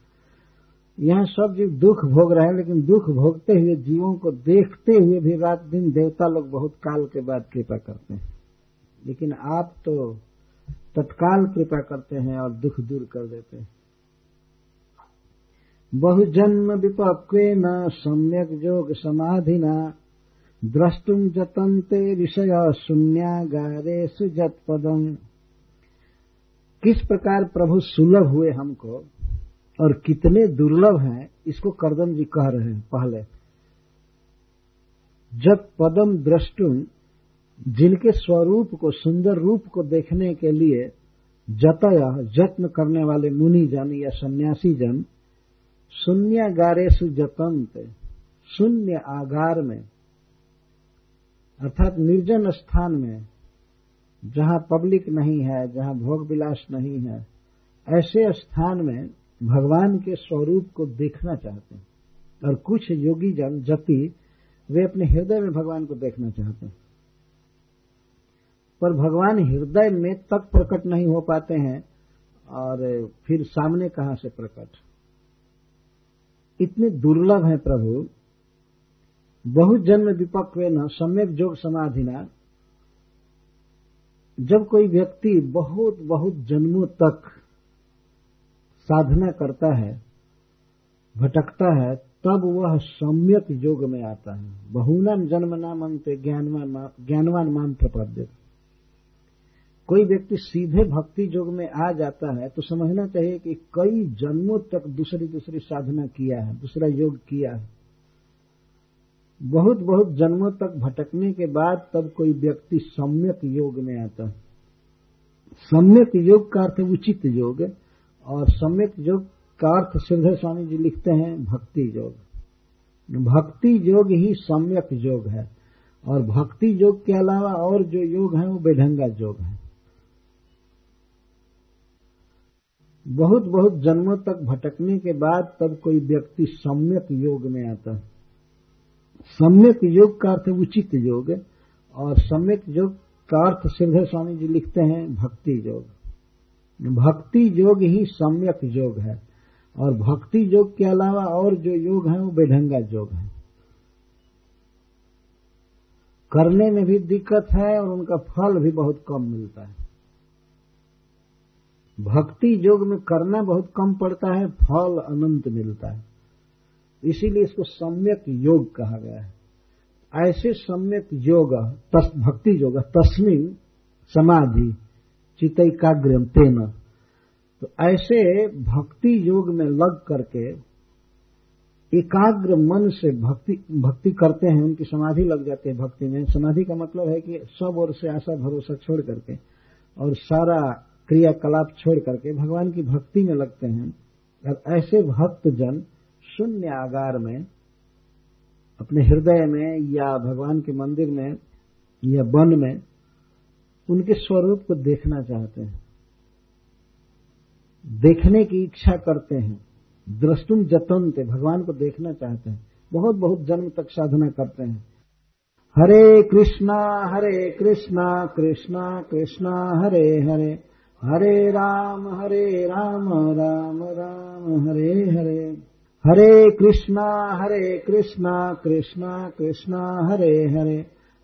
यहाँ सब जीव दुख भोग रहे हैं, लेकिन दुख भोगते हुए, जीवों को देखते हुए भी रात दिन देवता लोग बहुत काल के बाद कृपा करते हैं। लेकिन आप तो तत्काल कृपा करते हैं और दुख दूर कर देते हैं। बहुजन्म विपक्वे न सम्यक जोग न द्रष्टुम जतनते विषय शून्यागारे सुजत पदम किस प्रकार प्रभु सुलभ हुए हमको? और कितने दुर्लभ हैं, इसको करदम जी कह रहे हैं पहले। जब पदम द्रष्टुम जिनके स्वरूप को, सुंदर रूप को देखने के लिए जतय, जत्न करने वाले मुनि जन या सन्यासी जन शून्यगारेशु जतंत शून्य आगार में, अर्थात निर्जन स्थान में, जहाँ पब्लिक नहीं है, जहाँ भोग विलास नहीं है, ऐसे स्थान में भगवान के स्वरूप को देखना चाहते हैं। और कुछ योगी जन, जति, वे अपने हृदय में भगवान को देखना चाहते हैं। पर भगवान हृदय में तक प्रकट नहीं हो पाते हैं, और फिर सामने कहाँ से प्रकट? इतने दुर्लभ है प्रभु। बहुत जन्म विपक वे न, सम्यक जोग समाधिना जब कोई व्यक्ति बहुत बहुत जन्मों तक साधना करता है, भटकता है, तब वह सम्यक योग में आता है। बहुनम जन्म नाम अंत ज्ञानवान ज्ञानवान मान प्रपद्य। कोई व्यक्ति सीधे भक्ति योग में आ जाता है तो समझना चाहिए कि कई जन्मों तक दूसरी दूसरी साधना किया है, दूसरा योग किया है। बहुत बहुत जन्मों तक भटकने के बाद तब कोई व्यक्ति सम्यक योग में आता है। सम्यक योग का अर्थ उचित योग। और सम्यक योग का अर्थ सिद्धे स्वामी जी लिखते हैं, भक्ति योग। भक्ति योग ही सम्यक योग है। और भक्ति योग के अलावा और जो योग है, वो बेढंगा योग है। बहुत बहुत जन्मों तक भटकने के बाद तब कोई व्यक्ति सम्यक योग में आता है। सम्यक योग का अर्थ उचित योग और सम्यक योग का अर्थ सिद्धे स्वामी जी लिखते हैं, भक्ति योग। भक्ति योग ही सम्यक योग है। और भक्ति योग के अलावा और जो योग है, वो बेढंगा योग है। करने में भी दिक्कत है और उनका फल भी बहुत कम मिलता है। भक्ति योग में करना बहुत कम पड़ता है, फल अनंत मिलता है। इसीलिए इसको सम्यक योग कहा गया है। ऐसे सम्यक योग भक्ति योग, तस्मिन समाधि चितैकाग्रम तेन तो ऐसे भक्ति योग में लग करके एकाग्र मन से भक्ति भक्ति करते हैं, उनकी समाधि लग जाती है भक्ति में। समाधि का मतलब है कि सब ओर से आशा, भरोसा छोड़ करके और सारा क्रियाकलाप छोड़ करके भगवान की भक्ति में लगते हैं। और ऐसे भक्त जन शून्य आगार में अपने हृदय में या भगवान के मंदिर में या वन में उनके स्वरूप को देखना चाहते हैं। देखने की इच्छा करते हैं। दृष्टुम जतनते, भगवान को देखना चाहते हैं। बहुत बहुत जन्म तक साधना करते हैं। हरे कृष्णा हरे कृष्णा कृष्णा कृष्णा, हरे हरे। हरे राम हरे राम राम राम, हरे हरे। हरे कृष्णा हरे कृष्णा कृष्णा कृष्णा, हरे हरे।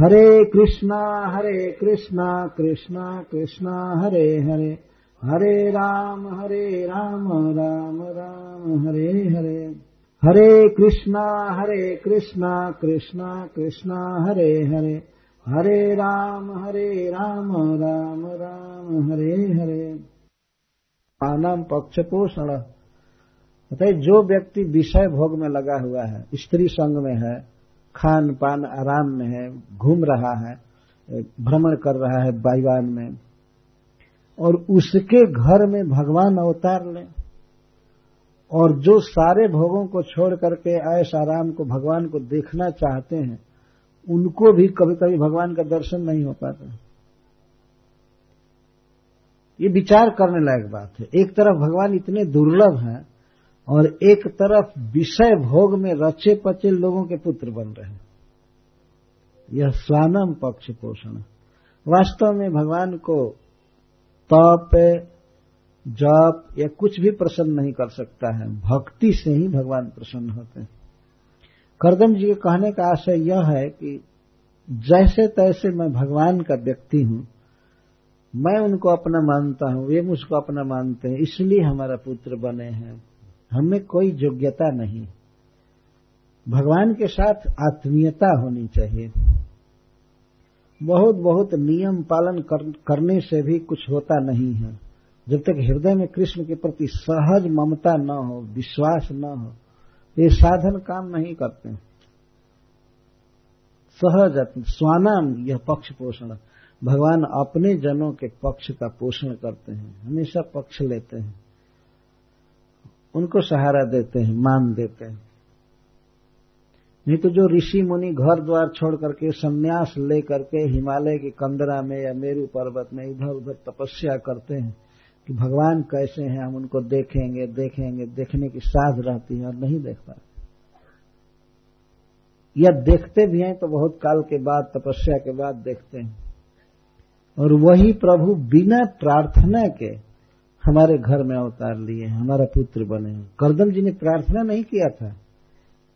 हरे कृष्णा हरे कृष्णा कृष्णा कृष्णा, हरे हरे। हरे राम हरे राम राम राम, हरे हरे। हरे कृष्णा हरे कृष्णा कृष्णा कृष्णा, हरे हरे। हरे राम हरे राम राम राम, हरे हरे। आनम पक्ष पोषण बताइए जो व्यक्ति विषय भोग में लगा हुआ है, स्त्री संग में है खान पान आराम में है, घूम रहा है, भ्रमण कर रहा है बाईवान में। और उसके घर में भगवान अवतार ले। और जो सारे भोगों को छोड़ करके ऐश आराम को भगवान को देखना चाहते हैं, उनको भी कभी कभी भगवान का दर्शन नहीं हो पाता। ये विचार करने लायक बात है। एक तरफ़ भगवान इतने दुर्लभ हैं और एक तरफ़ विषय भोग में रचे पचे लोगों के पुत्र बन रहे हैं। यह स्वानम पक्ष पोषण। वास्तव में भगवान को तप, जप या कुछ भी प्रसन्न नहीं कर सकता है। भक्ति से ही भगवान प्रसन्न होते हैं। करदम जी के कहने का आशय यह है कि जैसे तैसे मैं भगवान का व्यक्ति हूँ, मैं उनको अपना मानता हूँ, वे मुझको अपना मानते हैं, इसलिए हमारा पुत्र बने हैं। हमें कोई योग्यता नहीं। भगवान के साथ आत्मीयता होनी चाहिए। बहुत बहुत नियम पालन कर, करने से भी कुछ होता नहीं है। जब तक हृदय में कृष्ण के प्रति सहज ममता न हो विश्वास न हो ये साधन काम नहीं करते। सहज स्वानाम यह पक्ष पोषण। भगवान अपने जनों के पक्ष का पोषण करते हैं हमेशा पक्ष लेते हैं। उनको सहारा देते हैं, मान देते हैं। नहीं तो जो ऋषि मुनि घर द्वार छोड़ करके संन्यास ले करके हिमालय के कंदरा में या मेरू पर्वत में इधर उधर तपस्या करते हैं कि भगवान कैसे हैं, हम उनको देखेंगे देखेंगे, देखने की साध रहती है और नहीं देख पाते। या देखते भी हैं तो बहुत काल के बाद, तपस्या के बाद देखते हैं। और वही प्रभु बिना प्रार्थना के हमारे घर में अवतार लिए हमारा पुत्र बने करदम जी ने प्रार्थना नहीं किया था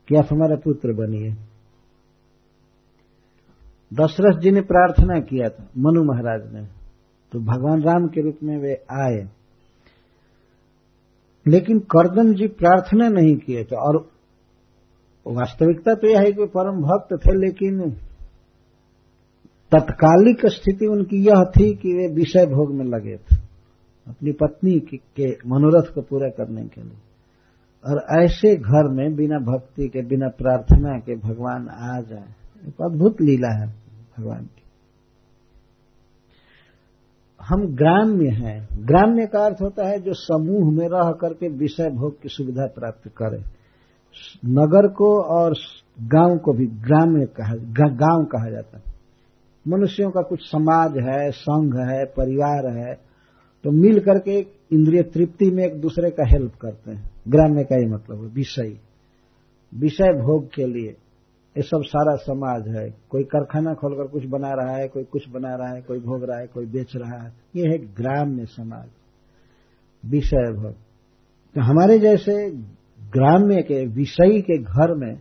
कि आप हमारा पुत्र बनिए। दशरथ जी ने प्रार्थना किया था, मनु महाराज ने। तो भगवान राम के रूप में वे आए। लेकिन करदम जी प्रार्थना नहीं किए थे, और वास्तविकता तो यह है कि परम भक्त थे, लेकिन तत्कालिक स्थिति उनकी यह थी कि वे विषय भोग में लगे थे। अपनी पत्नी के मनोरथ को पूरा करने के लिए। और ऐसे घर में बिना भक्ति के, बिना प्रार्थना के भगवान आ जाए। एक अद्भुत लीला है भगवान की। हम ग्राम्य हैं। ग्राम्य का अर्थ होता है जो समूह में रह करके विषय भोग की सुविधा प्राप्त करे। नगर को और गाँव को भी ग्राम्य कहा गाँव कहा जाता है। मनुष्यों का कुछ समाज है, संघ है, परिवार है। तो मिल करके एक इंद्रिय तृप्ति में एक दूसरे का हेल्प करते हैं। ग्राम्य का ही मतलब है, विषय। विषय भोग के लिए। ये सब सारा समाज है। कोई कारखाना खोलकर कुछ बना रहा है, कोई कुछ बना रहा है, कोई भोग रहा है, कोई बेच रहा है। ये है ग्राम्य समाज। विषय भोग। तो हमारे जैसे ग्राम्य के, विषयी के घर में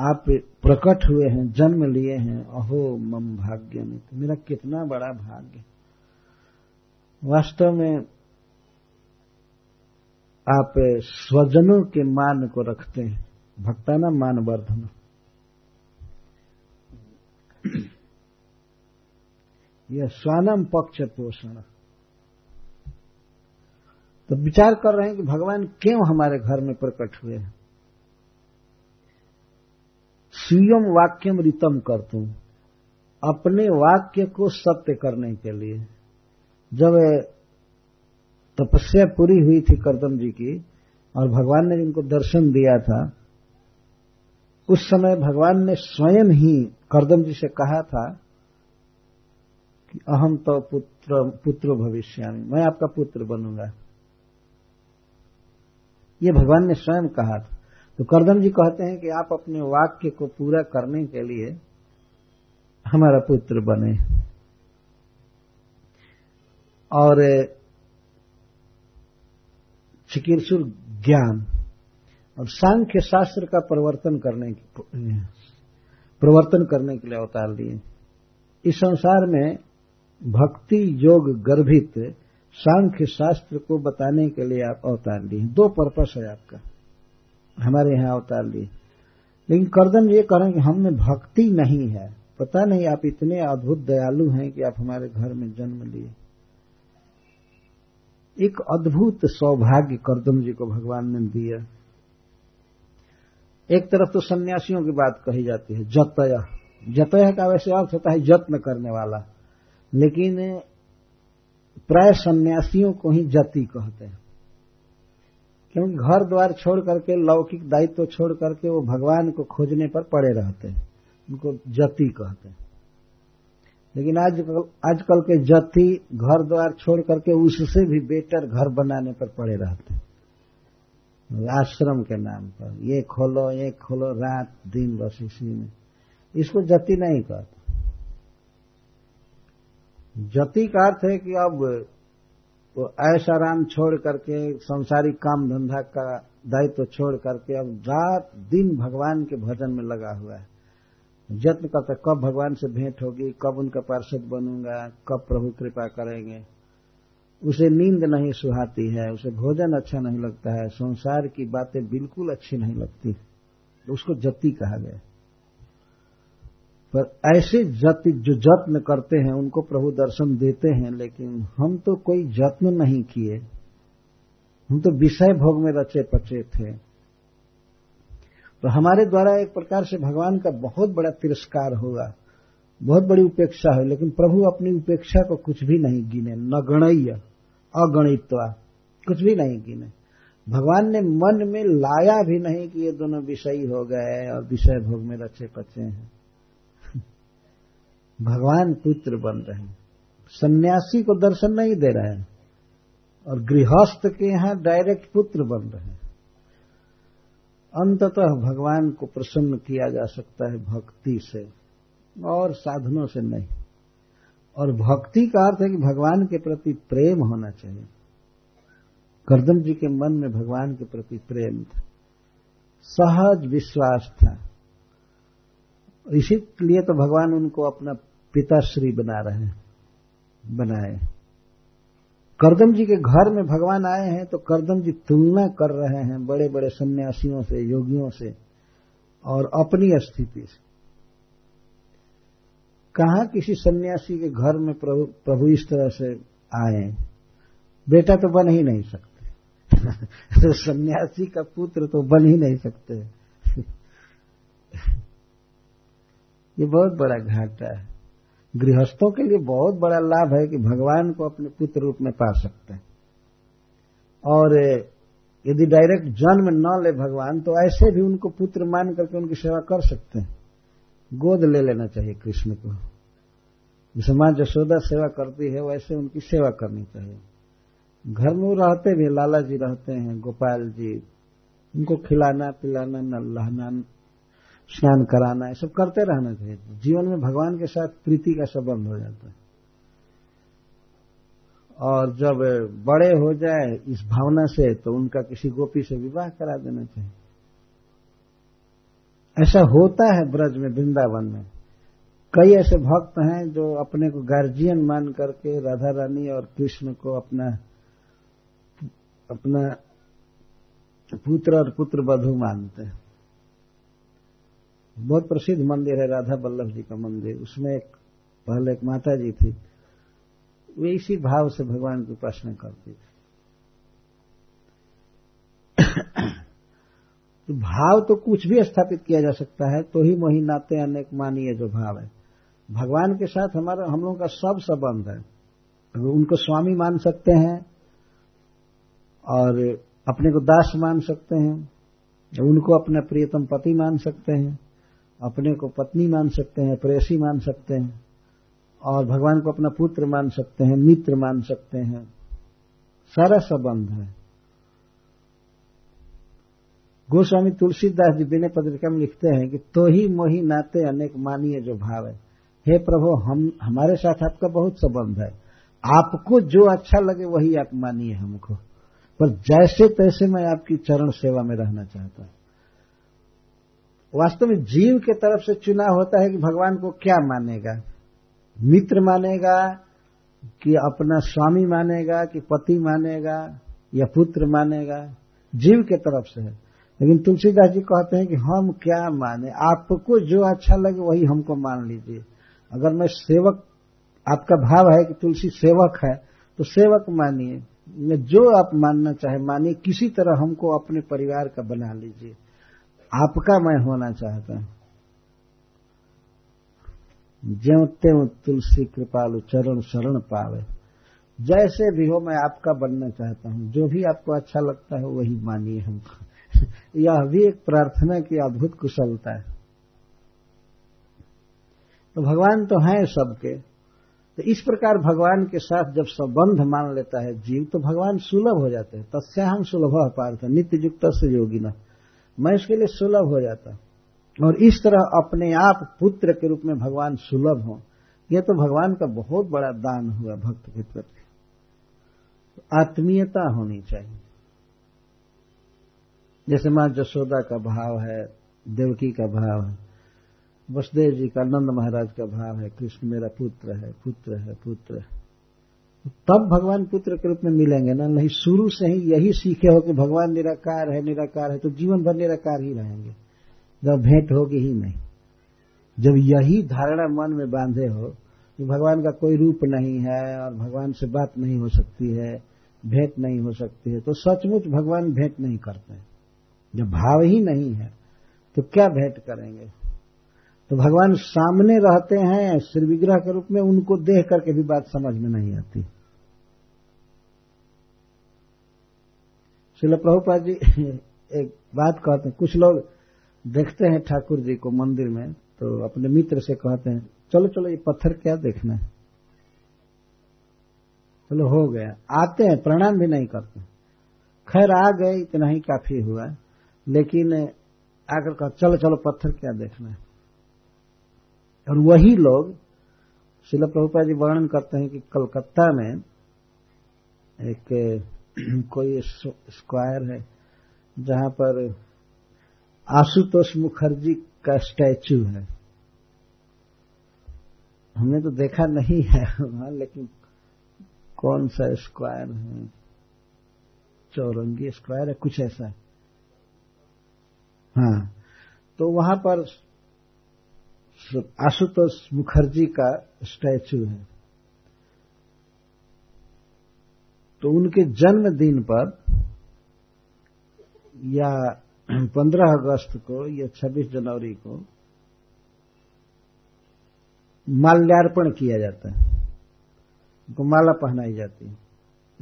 आप प्रकट हुए हैं, जन्म लिए हैं, अहो, मम भाग्य में मेरा कितना बड़ा भाग्य। वास्तव में आप स्वजनों के मान को रखते हैं। भक्ताना मान वर्धन यह स्वानम पक्ष पोषण। तो विचार कर रहे हैं कि भगवान क्यों हमारे घर में प्रकट हुए हैं? स्वयं वाक्यम रितम करतू अपने वाक्य को सत्य करने के लिए। जब तपस्या पूरी हुई थी करदम जी की, और भगवान ने जिनको दर्शन दिया था, उस समय भगवान ने स्वयं ही करदम जी से कहा था कि अहम तो पुत्र पुत्र भविष्यामी, मैं आपका पुत्र बनूँगा। ये भगवान ने स्वयं कहा था। तो करदम जी कहते हैं कि आप अपने वाक्य को पूरा करने के लिए हमारा पुत्र बने। और चिकित्सुर ज्ञान और सांख्य शास्त्र का परिवर्तन करने की प्रवर्तन करने के लिए अवतार लिए। इस संसार में भक्ति योग गर्भित सांख्य शास्त्र को बताने के लिए आप अवतार लिए दो पर्पस है आपका। हमारे यहाँ अवतार लिए। लेकिन करदम ये करें कि हम भक्ति नहीं है। पता नहीं आप इतने अद्भुत दयालु हैं कि आप हमारे घर में जन्म लिए। एक अद्भुत सौभाग्य करदम जी को भगवान ने दिया। एक तरफ़ तो सन्यासियों की बात कही जाती है, जतय। जतय का वैसे अर्थ होता है जत्न करने वाला। लेकिन प्राय सन्यासियों को ही जति कहते हैं। क्योंकि घर द्वार छोड़ करके, लौकिक दायित्व छोड़ करके वो भगवान को खोजने पर पड़े रहते हैं। उनको जति कहते हैं। लेकिन आजकल आजकल के जति घर द्वार छोड़ करके उससे भी बेटर घर बनाने पर पड़े रहते हैं। आश्रम के नाम पर, ये खोलो ये खोलो, रात दिन बस इसी में। इसको जति नहीं कहते। जति का अर्थ है कि अब वो ऐसा राम छोड़ करके, संसारिक काम धंधा का दायित्व तो छोड़ करके अब रात दिन भगवान के भजन में लगा हुआ है। जत्न करता कब भगवान से भेंट होगी, कब उनका पार्षद बनूँगा, कब प्रभु कृपा करेंगे। उसे नींद नहीं सुहाती है, उसे भोजन अच्छा नहीं लगता है, संसार की बातें बिल्कुल अच्छी नहीं लगती। उसको जति कहा गया। पर ऐसे जति जो जत्न करते हैं, उनको प्रभु दर्शन देते हैं, लेकिन हम तो कोई जत्न नहीं किए। हम तो विषय भोग में रचे पचे थे। तो हमारे द्वारा एक प्रकार से भगवान का बहुत बड़ा तिरस्कार होगा बहुत बड़ी उपेक्षा है लेकिन प्रभु अपनी उपेक्षा को कुछ भी नहीं गिने। न गणय अगणित्वा, कुछ भी नहीं गिने। भगवान ने मन में लाया भी नहीं कि ये दोनों विषयी हो गए और विषय भोग में रचे पचे हैं। भगवान पुत्र बन रहे हैं। सन्यासी को दर्शन नहीं दे रहे हैं और गृहस्थ के यहाँ डायरेक्ट पुत्र बन रहे हैं। अंततः भगवान को प्रसन्न किया जा सकता है भक्ति से, और साधनों से नहीं। और भक्ति का अर्थ है कि भगवान के प्रति प्रेम होना चाहिए। करदम जी के मन में भगवान के प्रति प्रेम था। सहज विश्वास था। इसीलिए तो भगवान उनको अपना पिताश्री बना रहे हैं, बनाए। करदम जी के घर में भगवान आए हैं तो करदम जी तुलना कर रहे हैं बड़े बड़े सन्यासियों से योगियों से और अपनी स्थिति से। कहा किसी सन्यासी के घर में प्रभु, प्रभु इस तरह से आए बेटा तो बन ही नहीं सकते। तो सन्यासी का पुत्र तो बन ही नहीं सकते। ये बहुत बड़ा घाटा है। गृहस्थों के लिए बहुत बड़ा लाभ है कि भगवान को अपने पुत्र रूप में पा सकते हैं। और यदि डायरेक्ट जन्म न ले भगवान तो ऐसे भी उनको पुत्र मान करके उनकी सेवा कर सकते हैं। गोद ले लेना चाहिए कृष्ण को। जैसे माँ जशोदा सेवा करती है, वैसे उनकी सेवा करनी चाहिए। घर में रहते भी लाला जी रहते हैं, गोपाल जी। उनको खिलाना, पिलाना, नहलाना स्नान कराना ये सब करते रहना चाहिए। जीवन में भगवान के साथ प्रीति का संबंध हो जाता है। और जब बड़े हो जाए इस भावना से तो उनका किसी गोपी से विवाह करा देना चाहिए। ऐसा होता है ब्रज में, वृंदावन में। कई ऐसे भक्त हैं जो अपने को गार्जियन मान करके राधा रानी और कृष्ण को अपना अपना पुत्र और पुत्र बधु मानते हैं। बहुत प्रसिद्ध मंदिर है, राधा बल्लभ जी का मंदिर। उसमें एक पहले एक माता जी थी। वे इसी भाव से भगवान की उपासना करती थी। तो भाव तो कुछ भी स्थापित किया जा सकता है तो ही मोही नाते अनेक मानिए जो भाव है। भगवान के साथ हमारा, हम लोगों का सब संबंध है। उनको स्वामी मान सकते हैं, और अपने को दास मान सकते हैं उनको अपना प्रियतम पति मान सकते हैं अपने को पत्नी मान सकते हैं, प्रेसी मान सकते हैं, और भगवान को अपना पुत्र मान सकते हैं, मित्र मान सकते हैं। सारा संबंध है। गोस्वामी तुलसीदास जी विनय पत्रिका में लिखते हैं कि तो ही मोही नाते अनेक मानिए जो भाव है। हे प्रभु, हम, हमारे साथ आपका बहुत संबंध है। आपको जो अच्छा लगे वही आप मानिए हमको। पर जैसे तैसे मैं आपकी चरण सेवा में रहना चाहता हूँ। वास्तव में जीव के तरफ़ से चुनाव होता है कि भगवान को क्या मानेगा? मित्र मानेगा कि अपना स्वामी मानेगा कि पति मानेगा या पुत्र मानेगा? जीव के तरफ़ से है। लेकिन तुलसीदास जी कहते हैं कि हम क्या माने? आपको जो अच्छा लगे वही हमको मान लीजिए। अगर मैं सेवक, आपका भाव है कि तुलसी सेवक है तो सेवक मानिए। जो आप मानना चाहे, मानिए, किसी तरह हमको अपने परिवार का बना लीजिए। आपका मैं होना चाहता हूँ। ज्यो त्यों तुलसी कृपालु चरण शरण पावे। जैसे भी हो मैं आपका बनना चाहता हूँ। जो भी आपको अच्छा लगता है, वही मानिए हमको यह भी एक प्रार्थना की अद्भुत कुशलता है। तो भगवान तो हैं सबके। तो इस प्रकार भगवान के साथ जब संबंध मान लेता है जीव तो भगवान सुलभ हो जाते हैं। तस्या हम सुलभ पार्थ नित्य युक्त से योगी योगिना। मैं उसके लिए सुलभ हो जाता। और इस तरह अपने आप पुत्र के रूप में भगवान सुलभ हो। यह तो भगवान का बहुत बड़ा दान हुआ भक्त के प्रति। आत्मीयता होनी चाहिए। जैसे माँ जसोदा का भाव है, देवकी का भाव है, वसुदेव जी का, नंद महाराज का भाव है, कृष्ण मेरा पुत्र है पुत्र है पुत्र है। तब भगवान पुत्र के रूप में मिलेंगे ना? नहीं, शुरू से ही यही सीखे हो कि भगवान निराकार है निराकार है तो जीवन भर निराकार ही रहेंगे। जब भेंट होगी ही नहीं। जब यही धारणा मन में बांधे हो कि भगवान का कोई रूप नहीं है और भगवान से बात नहीं हो सकती है, भेंट नहीं हो सकती है तो सचमुच भगवान भेंट नहीं करते। जब भाव ही नहीं है तो क्या भेंट करेंगे? तो भगवान सामने रहते हैं, श्री विग्रह के रूप में उनको देख करके भी बात समझ में नहीं आती। शिल प्रभुपा जी, एक बात कहते हैं। कुछ लोग देखते हैं ठाकुर जी को मंदिर में तो अपने मित्र से कहते हैं, चलो चलो, ये पत्थर क्या देखना है? चलो, हो गया। आते हैं, प्रणाम भी नहीं करते। खैर, आ गए, इतना ही काफ़ी हुआ। लेकिन आकर कहा, चलो चलो, पत्थर क्या देखना है? और वही लोग शिल प्रभुपा जी वर्णन करते हैं कि कलकत्ता में एक कोई स्क्वायर है, जहाँ पर आशुतोष मुखर्जी का स्टैचू है। हमने तो देखा नहीं है वहाँ, लेकिन कौन सा स्क्वायर है? चौरंगी स्क्वायर है, कुछ ऐसा। है हाँ तो वहाँ पर आशुतोष मुखर्जी का स्टैचू है। तो उनके जन्मदिन पर या 15 अगस्त को या 26 जनवरी को माल्यार्पण किया जाता है। उनको माला पहनाई जाती है।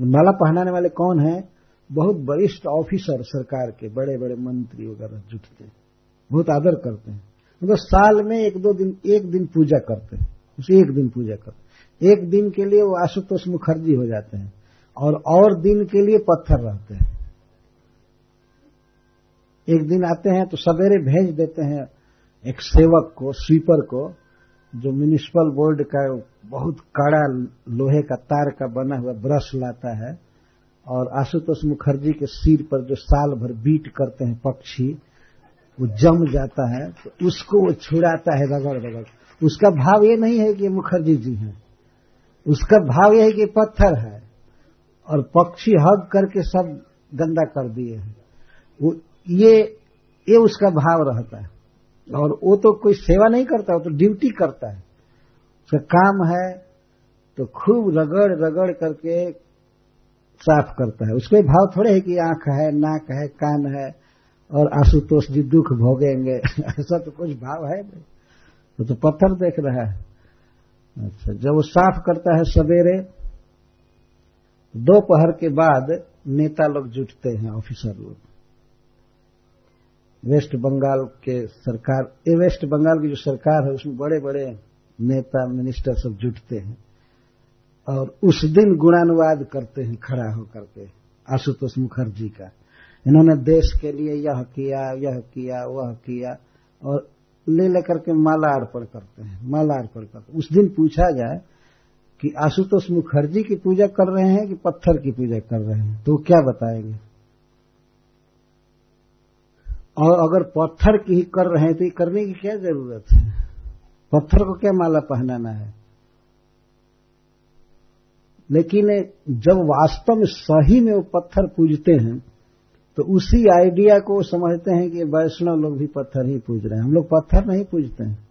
माला पहनाने वाले कौन है? बहुत वरिष्ठ ऑफिसर सरकार के बड़े बड़े मंत्री वगैरह जुटते हैं। बहुत आदर करते हैं। मतलब साल में एक दो दिन, एक दिन पूजा करते हैं। उसे एक दिन पूजा करते एक दिन के लिए वो आशुतोष मुखर्जी हो जाते हैं। और और दिन के लिए पत्थर रहते हैं। एक दिन आते हैं तो सवेरे भेज देते हैं एक सेवक को, स्वीपर को, जो म्यूनिसिपल बोर्ड का बहुत कड़ा लोहे का तार का बना हुआ ब्रश लाता है और आशुतोष मुखर्जी के सिर पर जो साल भर बीट करते हैं पक्षी, वो जम जाता है तो उसको वो छुड़ाता है रगड़ रगड़। उसका भाव ये नहीं है कि मुखर्जी जी हैं। उसका भाव यह है कि पत्थर है। और पक्षी हग करके सब गंदा कर दिए हैं। वो ये ये उसका भाव रहता है। और वो तो कोई सेवा नहीं करता वो तो ड्यूटी करता है। उसका काम है तो खूब रगड़ रगड़ करके साफ़ करता है। उसके भाव थोड़े है कि आँख है नाक है कान है और आशुतोष जी दुख भोगेंगे। ऐसा तो कुछ भाव है नहीं। तो, तो पत्थर देख रहा है। अच्छा जब वो साफ़ करता है सवेरे दोपहर के बाद नेता लोग जुटते हैं ऑफिसर लोग। वेस्ट बंगाल के सरकार, ये वेस्ट बंगाल की जो सरकार है, उसमें बड़े बड़े नेता मिनिस्टर सब जुटते हैं। और उस दिन गुणानुवाद करते हैं, खड़ा होकर के, आशुतोष मुखर्जी का। इन्होंने देश के लिए यह किया यह किया, वह किया, और ले लेकर के माला अर्पण करते हैं, माला अर्पण करते उस दिन पूछा जाए कि आशुतोष मुखर्जी की पूजा कर रहे हैं कि पत्थर की पूजा कर रहे हैं? तो क्या बताएँगे? और अगर पत्थर की ही कर रहे हैं तो ये करने की क्या ज़रूरत है? पत्थर को क्या माला पहनाना है? लेकिन जब वास्तव में सही में वो पत्थर पूजते हैं तो उसी आइडिया को समझते हैं कि वैष्णव लोग भी पत्थर ही पूज रहे हैं। हम लोग पत्थर नहीं पूजते हैं।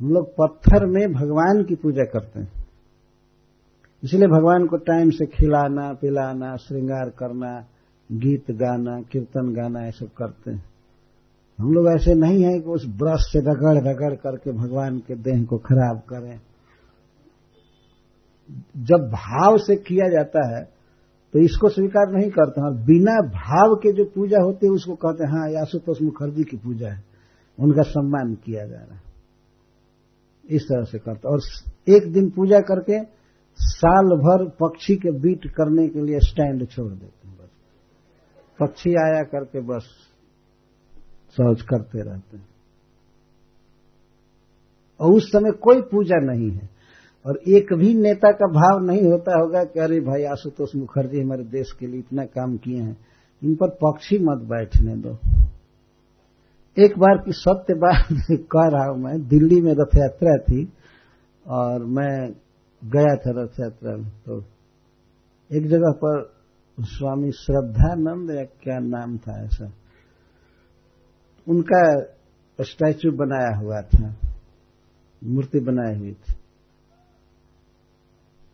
हम लोग पत्थर में भगवान की पूजा करते हैं। इसलिए भगवान को टाइम से खिलाना, पिलाना, श्रृंगार करना, गीत गाना, कीर्तन गाना, ये सब करते हैं। हम लोग ऐसे नहीं है कि उस ब्रश से रगड़ रगड़ करके भगवान के देह को खराब करें। जब भाव से किया जाता है तो इसको स्वीकार नहीं करते और बिना भाव के जो पूजा होती है, उसको कहते हैं हाँ आशुतोष मुखर्जी की पूजा है। उनका सम्मान किया जा रहा है। इस तरह से करते और एक दिन पूजा करके साल भर पक्षी के बीट करने के लिए स्टैंड छोड़ देते हैं बस। पक्षी आया करके बस शौच करते रहते हैं। और उस समय कोई पूजा नहीं है। और एक भी नेता का भाव नहीं होता होगा कि अरे भाई आशुतोष मुखर्जी हमारे देश के लिए इतना काम किए हैं, इन पर पक्षी मत बैठने दो। एक बार की सत्य बात कह रहा हूँ मैं, दिल्ली में रथ यात्रा थी और मैं गया था रथ यात्रा में तो एक जगह पर स्वामी श्रद्धानंद या क्या नाम था ऐसा? उनका स्टैचू बनाया हुआ था, मूर्ति बनाई हुई थी।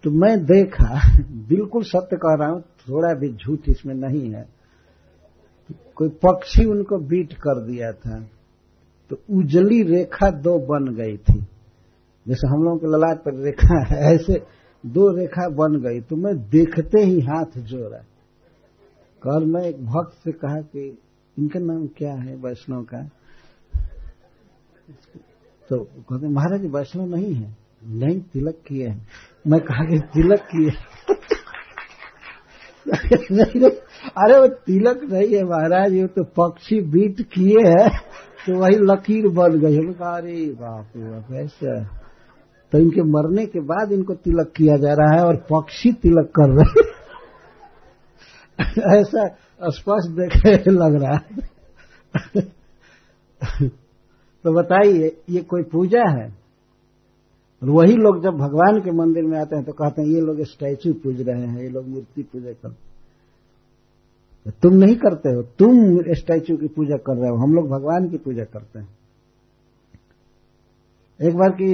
तो मैं देखा, बिल्कुल सत्य कह रहा हूँ, थोड़ा भी झूठ इसमें नहीं है। कोई पक्षी उनको बीट कर दिया था तो उजली रेखा दो बन गई थी। जैसे हम लोगों के ललाट पर रेखा है, ऐसे दो रेखा बन गई तो मैं देखते ही हाथ जोड़ा कल मैं एक भक्त से कहा कि इनका नाम क्या है वैष्णव का? तो कहते, महाराज, वैष्णव नहीं है, नहीं तिलक किए हैं। मैं कहा कि, तिलक किए अरे वो तिलक नहीं है महाराज, ये तो पक्षी बीट किए हैं तो वही लकीर बन गई। हम कहा, अरे बाप ऐसा तो इनके मरने के बाद इनको तिलक किया जा रहा है और पक्षी तिलक कर रहे ऐसा स्पष्ट देखे लग रहा है। तो बताइए, ये कोई पूजा है? वही लोग जब भगवान के मंदिर में आते हैं तो कहते हैं, ये लोग स्टैचू पूज रहे हैं, ये लोग मूर्ति पूजा करते तो तुम नहीं करते हो, तुम स्टैचू की पूजा कर रहे हो, हम लोग भगवान की पूजा करते हैं। एक बार की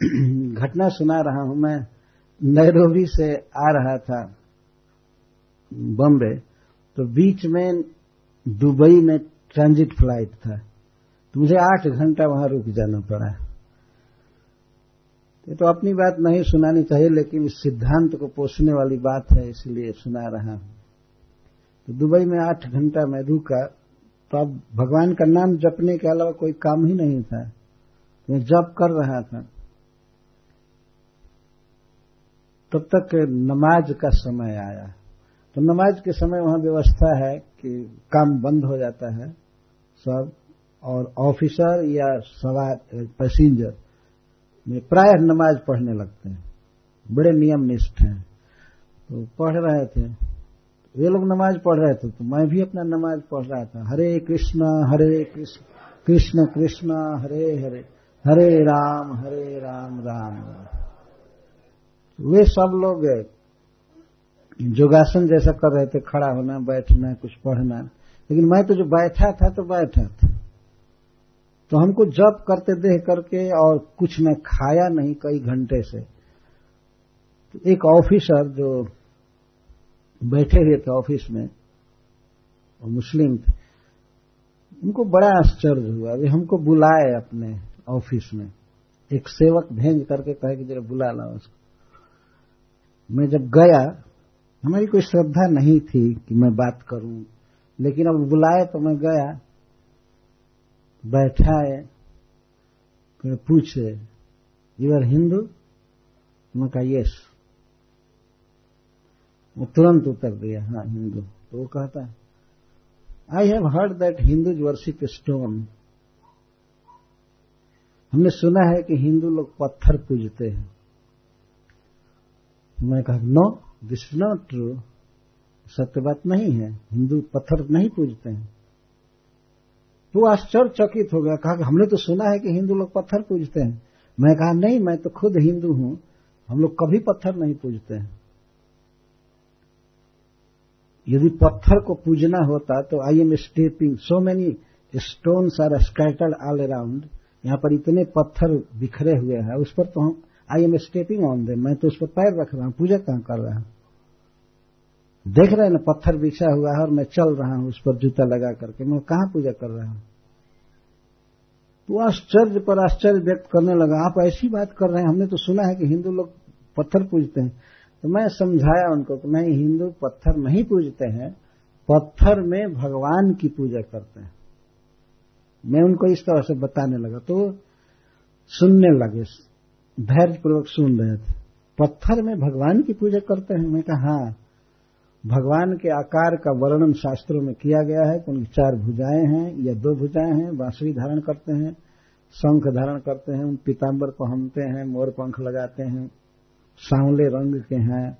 घटना सुना रहा हूँ मैं। नैरोबी से आ रहा था बम्बे तो बीच में दुबई में ट्रांजिट फ़्लाइट था। तो मुझे आठ घंटा वहाँ रुक जाना पड़ा। ये तो अपनी बात नहीं सुनानी चाहिए, लेकिन इस सिद्धांत को पोषने वाली बात है, इसलिए सुना रहा हूँ। तो दुबई में आठ घंटा मैं रुका तो अब भगवान का नाम जपने के अलावा कोई काम ही नहीं था। मैं जप कर रहा था। तब तक नमाज़ का समय आया। तो नमाज़ के समय वहाँ व्यवस्था है कि काम बंद हो जाता है, सब, और ऑफिसर या सवार, पैसेंजर में प्राय नमाज़ पढ़ने लगते हैं। बड़े नियम निष्ठ हैं। तो पढ़ रहे थे। वे लोग नमाज़ पढ़ रहे थे तो मैं भी अपना नमाज़ पढ़ रहा था। हरे कृष्ण हरे कृष्ण कृष्ण कृष्ण, हरे हरे हरे राम हरे राम राम राम। वे सब लोग योगासन जैसा कर रहे थे, खड़ा होना, बैठना, कुछ पढ़ना। लेकिन मैं तो जो बैठा था तो बैठा था। तो हमको जब करते देख करके और कुछ मैं खाया नहीं कई घंटे से। तो एक ऑफिसर जो बैठे हुए थे ऑफ़िस में और मुस्लिम थे, उनको बड़ा आश्चर्य हुआ। अभी हमको बुलाए अपने ऑफ़िस में। एक सेवक भेज करके कहे कि जरा बुला ला उसको। मैं जब गया, हमारी कोई श्रद्धा नहीं थी कि मैं बात करूँ, लेकिन अब बुलाए तो मैं गया बैठा फिर पूछे यू आर हिंदू मैं कहा यस वो तुरंत उत्तर दिया हाँ हिंदू तो वो कहता है I have heard that Hindu worship stone हमने सुना है कि हिंदू लोग पत्थर पूजते हैं। मैं कहा no this is not true सत्य बात नहीं है। हिंदू पत्थर नहीं पूजते हैं। तो आश्चर्यचकित हो गया। कहा कि हमने तो सुना है कि हिंदू लोग पत्थर पूजते हैं। मैं कहा, नहीं, मैं तो खुद हिंदू हूँ। हम लोग कभी पत्थर नहीं पूजते हैं। यदि पत्थर को पूजना होता तो I am stepping so many stones are scattered all around यहाँ पर इतने पत्थर बिखरे हुए हैं। उस पर तो हम I am stepping on the मैं तो उस पर पैर रख रहा हूँ। पूजा कहाँ कर रहा हूँ? देख रहे हैं ना, पत्थर बिछा हुआ है और मैं चल रहा हूँ उस पर जूता लगा करके। मैं कहाँ पूजा कर रहा हूँ? तो आश्चर्य पर आश्चर्य व्यक्त करने लगा, आप ऐसी बात कर रहे हैं। हमने तो सुना है कि हिंदू लोग पत्थर पूजते हैं। तो मैं समझाया उनको कि नहीं हिंदू पत्थर नहीं पूजते हैं, पत्थर में भगवान की पूजा करते हैं। मैं उनको इस तरह से बताने लगा। तो सुनने लगे। धैर्यपूर्वक सुन रहे थे। पत्थर में भगवान की पूजा करते हैं। मैं कहा हाँ। भगवान के आकार का वर्णन शास्त्रों में किया गया है कि उनकी चार भुजाएँ हैं या दो भुजाएँ हैं। बांसुरी धारण करते हैं, शंख धारण करते हैं, उन पीताम्बर पहनते हैं, मोर पंख लगाते हैं, सांवले रंग के हैं।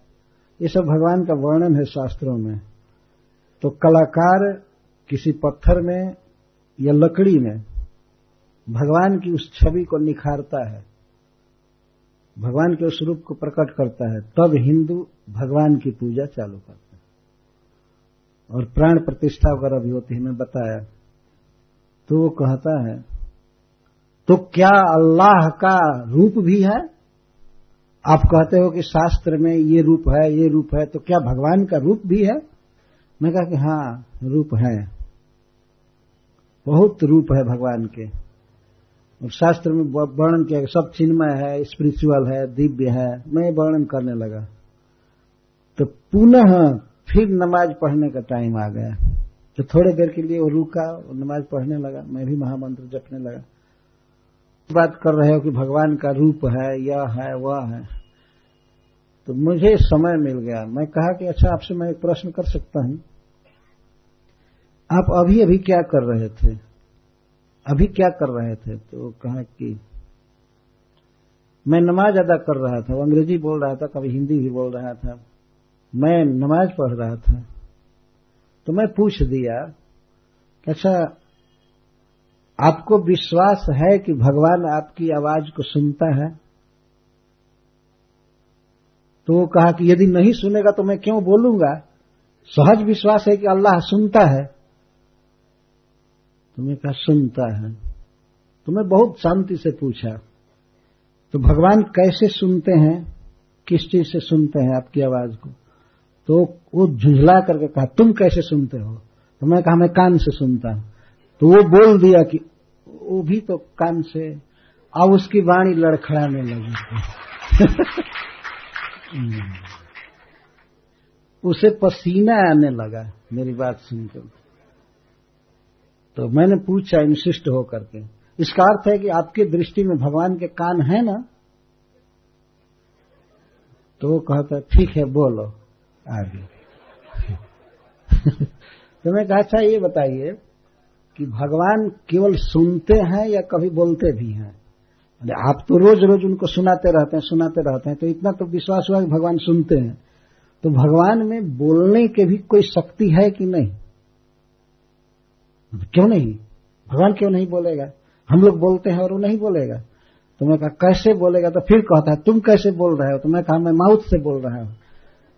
ये सब भगवान का वर्णन है शास्त्रों में। तो कलाकार किसी पत्थर में या लकड़ी में भगवान की उस छवि को निखारता है। भगवान के उस रूप को प्रकट करता है, तब हिंदू भगवान की पूजा चालू करता है। और प्राण प्रतिष्ठा वगैरह भी होती है, मैं बताया। तो वो कहता है तो क्या अल्लाह का रूप भी है? आप कहते हो कि शास्त्र में ये रूप है, ये रूप है तो क्या भगवान का रूप भी है? मैं कहा कि हाँ रूप है। बहुत रूप है भगवान के। और शास्त्र में वर्णन किया सब चिन्मय है स्पिरिचुअल है, दिव्य है। मैं वर्णन करने लगा। तो पुनः फिर नमाज़ पढ़ने का टाइम आ गया। तो थोड़े देर के लिए वो रुका और नमाज़ पढ़ने लगा। मैं भी महामंत्र जपने लगा। बात कर रहे हो कि भगवान का रूप है, यह है, वह है। तो मुझे समय मिल गया। मैं कहा कि अच्छा आपसे मैं एक प्रश्न कर सकता हूँ। आप अभी अभी क्या कर रहे थे? अभी क्या कर रहे थे? तो कहा कि, मैं नमाज़ अदा कर रहा था। वो अंग्रेज़ी बोल रहा था, कभी हिंदी भी बोल रहा था। मैं नमाज़ पढ़ रहा था। तो मैं पूछ दिया अच्छा आपको विश्वास है कि भगवान आपकी आवाज़ को सुनता है? तो वो कहा कि, यदि नहीं सुनेगा तो मैं क्यों बोलूँगा? सहज विश्वास है कि अल्लाह सुनता है। तो मैं कहा सुनता है? तो मैं बहुत शांति से पूछा। तो भगवान कैसे सुनते हैं? किस चीज़ से सुनते हैं आपकी आवाज़ को? तो वो झुंझला करके कहा, तुम कैसे सुनते हो? तो मैं कहा, मैं कान से सुनता हूँ। तो वो बोल दिया कि वो भी तो कान से। अब उसकी वाणी लड़खड़ाने लगी। उसे पसीना आने लगा मेरी बात सुनकर। तो मैंने पूछा इंसिस्ट होकर के, इसका अर्थ है कि आपकी दृष्टि में भगवान के कान है ना? तो वो कहता, ठीक है, बोलो। आगे। तो मैं कहा अच्छा ये बताइए कि भगवान केवल सुनते हैं या कभी बोलते भी हैं? आप तो रोज रोज उनको सुनाते रहते हैं, सुनाते रहते हैं तो इतना तो विश्वास हुआ कि भगवान सुनते हैं। तो भगवान में बोलने के भी कोई शक्ति है कि नहीं? क्यों नहीं? भगवान क्यों नहीं बोलेगा? हम लोग बोलते हैं और वो नहीं बोलेगा। तो मैं कहा, कैसे बोलेगा? तो फिर कहता है, तुम कैसे बोल रहे हो? तो मैं कहा, मैं माउथ से बोल रहा हूँ,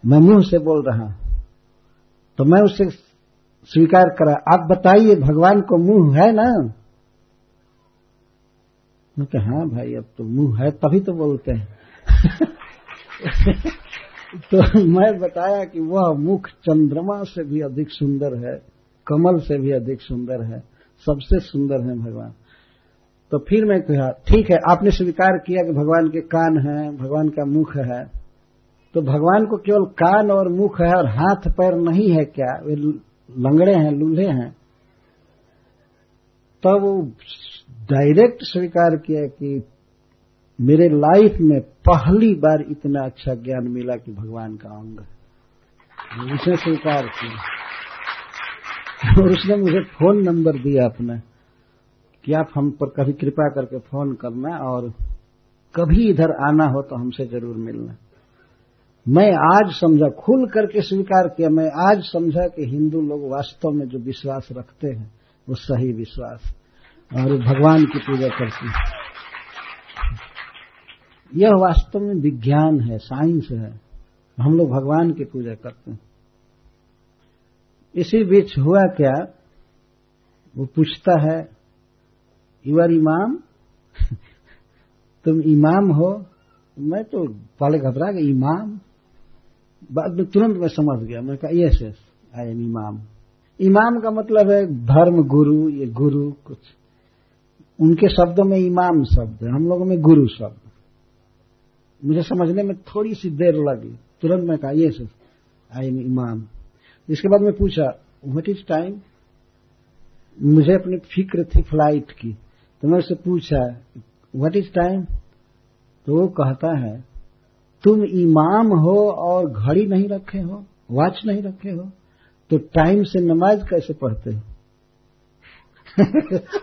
मैं मुँह से बोल रहा हूँ। तो मैं उससे स्वीकार करा, आप बताइए, भगवान को मुँह है ना? मैं कहा हाँ भाई, अब तो मुँह है, तभी तो बोलते हैं। तो मैं बताया कि वह मुख चंद्रमा से भी अधिक सुंदर है। कमल से भी अधिक सुंदर है, सबसे सुंदर है भगवान। तो फिर मैं कहा, ठीक है, आपने स्वीकार किया कि भगवान के कान है, भगवान का मुख है। तो भगवान को केवल कान और मुख है और हाथ पैर नहीं है क्या? वे लंगड़े हैं, लूल्हे हैं? तब तो डायरेक्ट स्वीकार किया कि मेरे लाइफ में पहली बार इतना अच्छा ज्ञान मिला कि भगवान का अंग है। स्वीकार किया। और उसने मुझे फ़ोन नंबर दिया अपना कि आप हम पर कभी कृपा करके फ़ोन करना और कभी इधर आना हो तो हमसे ज़रूर मिलना। मैं आज समझा, खुल करके स्वीकार किया, मैं आज समझा कि हिंदू लोग वास्तव में जो विश्वास रखते हैं, वो सही विश्वास और भगवान की पूजा करते हैं। यह वास्तव में विज्ञान है, साइंस है। हम लोग भगवान की पूजा करते हैं। इसी बीच हुआ क्या? वो पूछता है यू आर इमाम तुम इमाम हो? मैं तो पहले घबरा गया इमाम बाद में तुरंत मैं समझ गया मैं कहा यस यस आई एम इमाम इमाम का मतलब है धर्म गुरु, ये गुरु कुछ। उनके शब्दों में इमाम शब्द है, हम लोगों में गुरु शब्द। मुझे समझने में थोड़ी सी देर लगी, तुरंत मैं कहा यस आई एम इमाम इसके बाद मैं पूछा व्हाट इज़ टाइम मुझे अपनी फ़िक्र थी फ़्लाइट की। तो मैं उससे पूछा व्हाट इज़ टाइम तो वो कहता है, तुम इमाम हो और घड़ी नहीं रखे हो वॉच नहीं रखे हो तो टाइम से नमाज़ कैसे पढ़ते हो?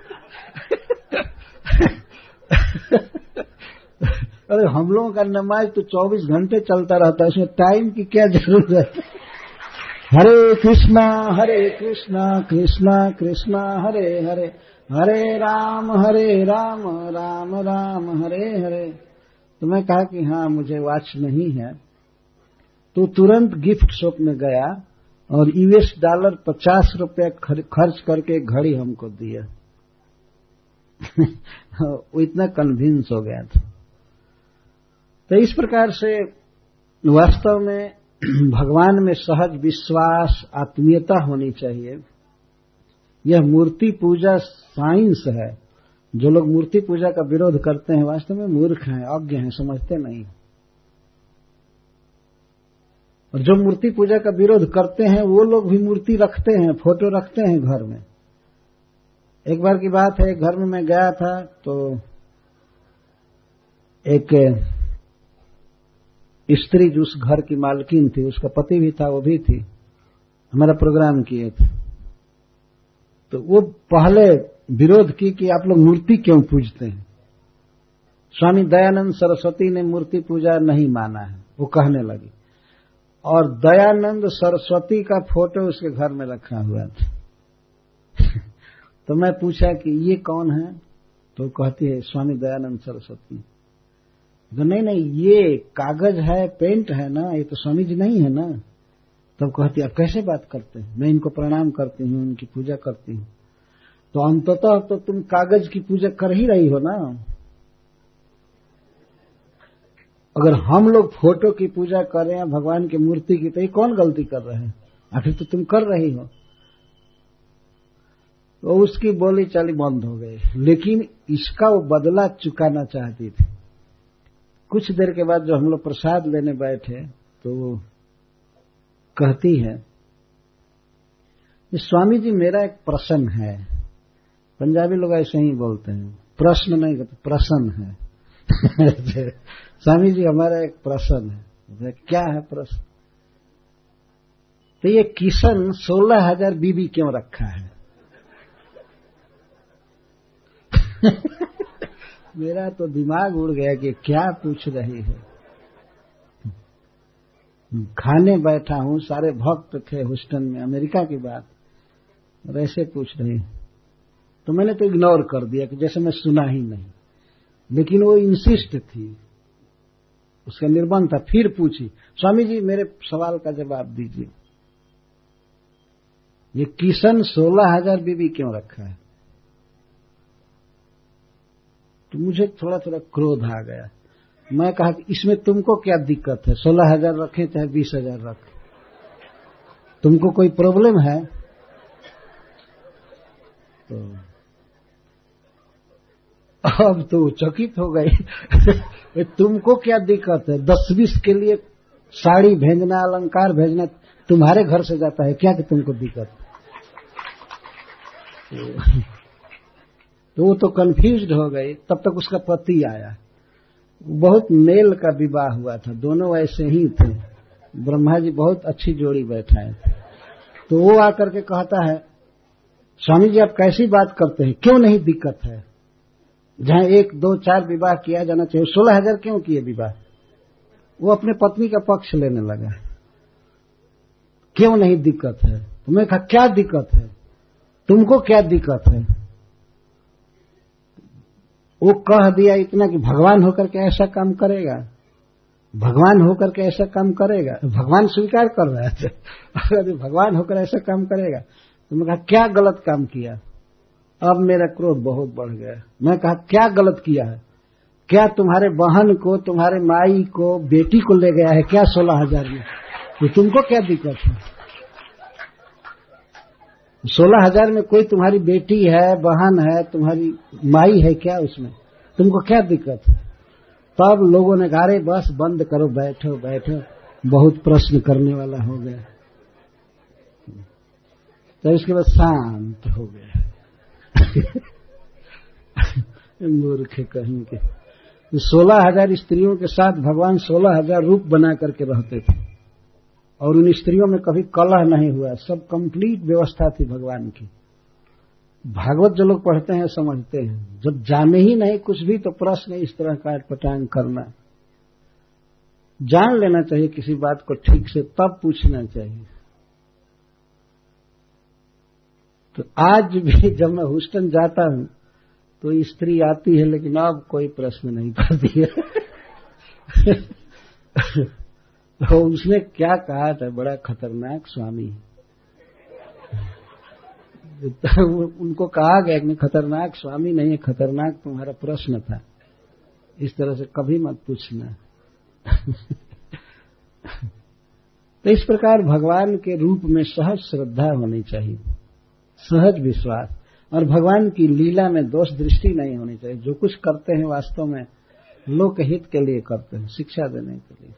अरे, हम लोगों का नमाज़ तो 24 घंटे चलता रहता है, उसमें टाइम की क्या ज़रूरत है? हरे कृष्णा हरे कृष्णा कृष्णा कृष्णा, हरे हरे। हरे राम हरे राम राम राम, हरे हरे। तो मैं कहा कि हाँ मुझे वॉच नहीं है। तो तुरंत गिफ्ट शॉप में गया और यूएस डॉलर पचास रुपया खर्च करके घड़ी हमको दिया। वो इतना कन्विंस हो गया था। तो इस प्रकार से वास्तव में भगवान में सहज विश्वास, आत्मीयता होनी चाहिए। यह मूर्ति पूजा साइंस है। जो लोग मूर्ति पूजा का विरोध करते हैं, वास्तव में मूर्ख हैं, अज्ञ हैं, समझते नहीं। और जो मूर्ति पूजा का विरोध करते हैं, वो लोग भी मूर्ति रखते हैं, फ़ोटो रखते हैं घर में। एक बार की बात है, घर में मैं गया था तो एक स्त्री जो उस घर की मालकिन थी, उसका पति भी था, वो भी थी, हमारा प्रोग्राम किए थे। तो वो पहले विरोध की कि आप लोग मूर्ति क्यों पूजते हैं? स्वामी दयानंद सरस्वती ने मूर्ति पूजा नहीं माना है, वो कहने लगी। और दयानंद सरस्वती का फ़ोटो उसके घर में रखा हुआ था। तो मैं पूछा कि ये कौन है? तो कहती है, स्वामी दयानंद सरस्वती। तो नहीं नहीं, ये कागज़ है, पेंट है ना, ये तो स्वामी जी नहीं है ना। तब कहती अब कैसे बात करते हैं? मैं इनको प्रणाम करती हूँ उनकी पूजा करती हूँ। तो अंततः तो तुम कागज़ की पूजा कर ही रही हो ना। अगर हम लोग फ़ोटो की पूजा कर रहे हैं, भगवान की मूर्ति की तो ये कौन गलती कर रहे हैं? आखिर तो तुम कर रही हो। तो उसकी बोली चाली बंद हो गई। लेकिन इसका वो बदला चुकाना चाहती थी। कुछ देर के बाद जो हम लोग प्रसाद लेने बैठे तो वो कहती है स्वामी जी मेरा एक प्रश्न है। पंजाबी लोग ऐसे ही बोलते हैं। प्रश्न नहीं कहते, प्रश्न है। स्वामी जी हमारा एक प्रश्न है। क्या है प्रश्न? तो ये किशन सोलह हज़ार बीबी क्यों रखा है? मेरा तो दिमाग उड़ गया कि क्या पूछ रही है। खाने बैठा हूँ, सारे भक्त थे हुस्टन में, अमेरिका की बात, और ऐसे पूछ रही तो मैंने तो इग्नोर कर दिया कि जैसे मैं सुना ही नहीं। लेकिन वो इंसिस्ट थी। उसका निर्बंध था, फिर पूछी, स्वामी जी, मेरे सवाल का जवाब दीजिए। ये किशन सोलह हज़ार बीबी क्यों रखा है? तो मुझे थोड़ा थोड़ा क्रोध आ गया। मैं कहा कि इसमें तुमको क्या दिक्कत है? सोलह हज़ार रखे, चाहे बीस हज़ार रखे। तुमको कोई प्रॉब्लम है? तो अब तो चकित हो गई। तुमको क्या दिक्कत है? दस बीस के लिए साड़ी भेजना, अलंकार भेजना तुम्हारे घर से जाता है। क्या कि तुमको दिक्कत? वो तो कंफ्यूज हो गई। तब तक उसका पति आया। बहुत मेल का विवाह हुआ था। दोनों ऐसे ही थे। ब्रह्मा जी बहुत अच्छी जोड़ी बैठाए थे। तो वो आकर के कहता है, स्वामी जी, आप कैसी बात करते हैं? क्यों नहीं दिक्कत है? जहाँ एक, दो, चार विवाह किया जाना चाहिए। सोलह हज़ार क्यों किए विवाह? वो अपने पत्नी का पक्ष लेने लगा। क्यों नहीं दिक्कत है? तो मैं कहा, क्या दिक्कत है? तुमको क्या दिक्कत है? वो कह दिया इतना कि भगवान होकर के ऐसा काम करेगा। भगवान होकर के ऐसा काम करेगा। भगवान स्वीकार कर रहे थे। अगर भगवान होकर ऐसा काम करेगा। तो मैं कहा, क्या गलत काम किया? अब मेरा क्रोध बहुत बढ़ गया। मैं कहा, क्या गलत किया है? क्या तुम्हारे बहन को, तुम्हारे माई को, बेटी को ले गया है? क्या सोलह हज़ार में? तो तुमको क्या दिक्कत है? सोलह हज़ार में कोई तुम्हारी बेटी है, बहन है, तुम्हारी माई है क्या उसमें? तुमको क्या दिक्कत है? तब लोगों ने कहा, अरे बस बंद करो, बैठो बैठो। बहुत प्रश्न करने वाला हो गया। तो इसके बाद शांत हो गया। मूर्ख कहीं के। सोलह हज़ार स्त्रियों के साथ भगवान सोलह हज़ार रूप बना करके रहते थे। और उन स्त्रियों में कभी कलह नहीं हुआ, सब कंप्लीट व्यवस्था थी भगवान की। भागवत जो लोग पढ़ते हैं, समझते हैं। जब जाने ही नहीं कुछ भी तो प्रश्न इस तरह का पटांग करना। जान लेना चाहिए किसी बात को ठीक से, तब पूछना चाहिए। तो आज भी जब मैं हुस्टन जाता हूँ तो स्त्री आती है, लेकिन अब कोई प्रश्न नहीं करती है। तो उसने क्या कहा था? बड़ा खतरनाक स्वामी। तो उनको कहा गया कि खतरनाक स्वामी नहीं है, खतरनाक तुम्हारा प्रश्न था। इस तरह से कभी मत पूछना। तो इस प्रकार भगवान के रूप में सहज श्रद्धा होनी चाहिए, सहज विश्वास। और भगवान की लीला में दोष दृष्टि नहीं होनी चाहिए। जो कुछ करते हैं वास्तव में लोक हित के लिए करते हैं, शिक्षा देने के लिए।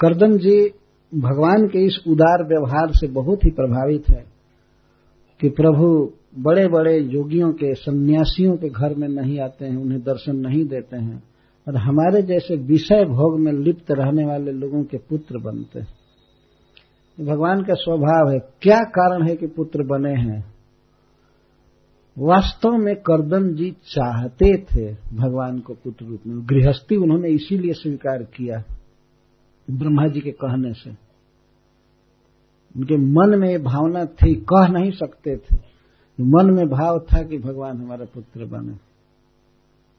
करदम जी भगवान के इस उदार व्यवहार से बहुत ही प्रभावित है कि प्रभु बड़े बड़े योगियों के, सन्यासियों के घर में नहीं आते हैं, उन्हें दर्शन नहीं देते हैं। और हमारे जैसे विषय भोग में लिप्त रहने वाले लोगों के पुत्र बनते हैं। भगवान का स्वभाव है, क्या कारण है कि पुत्र बने हैं? वास्तव में करदम जी चाहते थे भगवान को पुत्र रूप में। गृहस्थी उन्होंने इसीलिए स्वीकार किया। ब्रह्मा जी के कहने से। उनके मन में ये भावना थी, कह नहीं सकते थे। मन में भाव था कि भगवान हमारा पुत्र बने।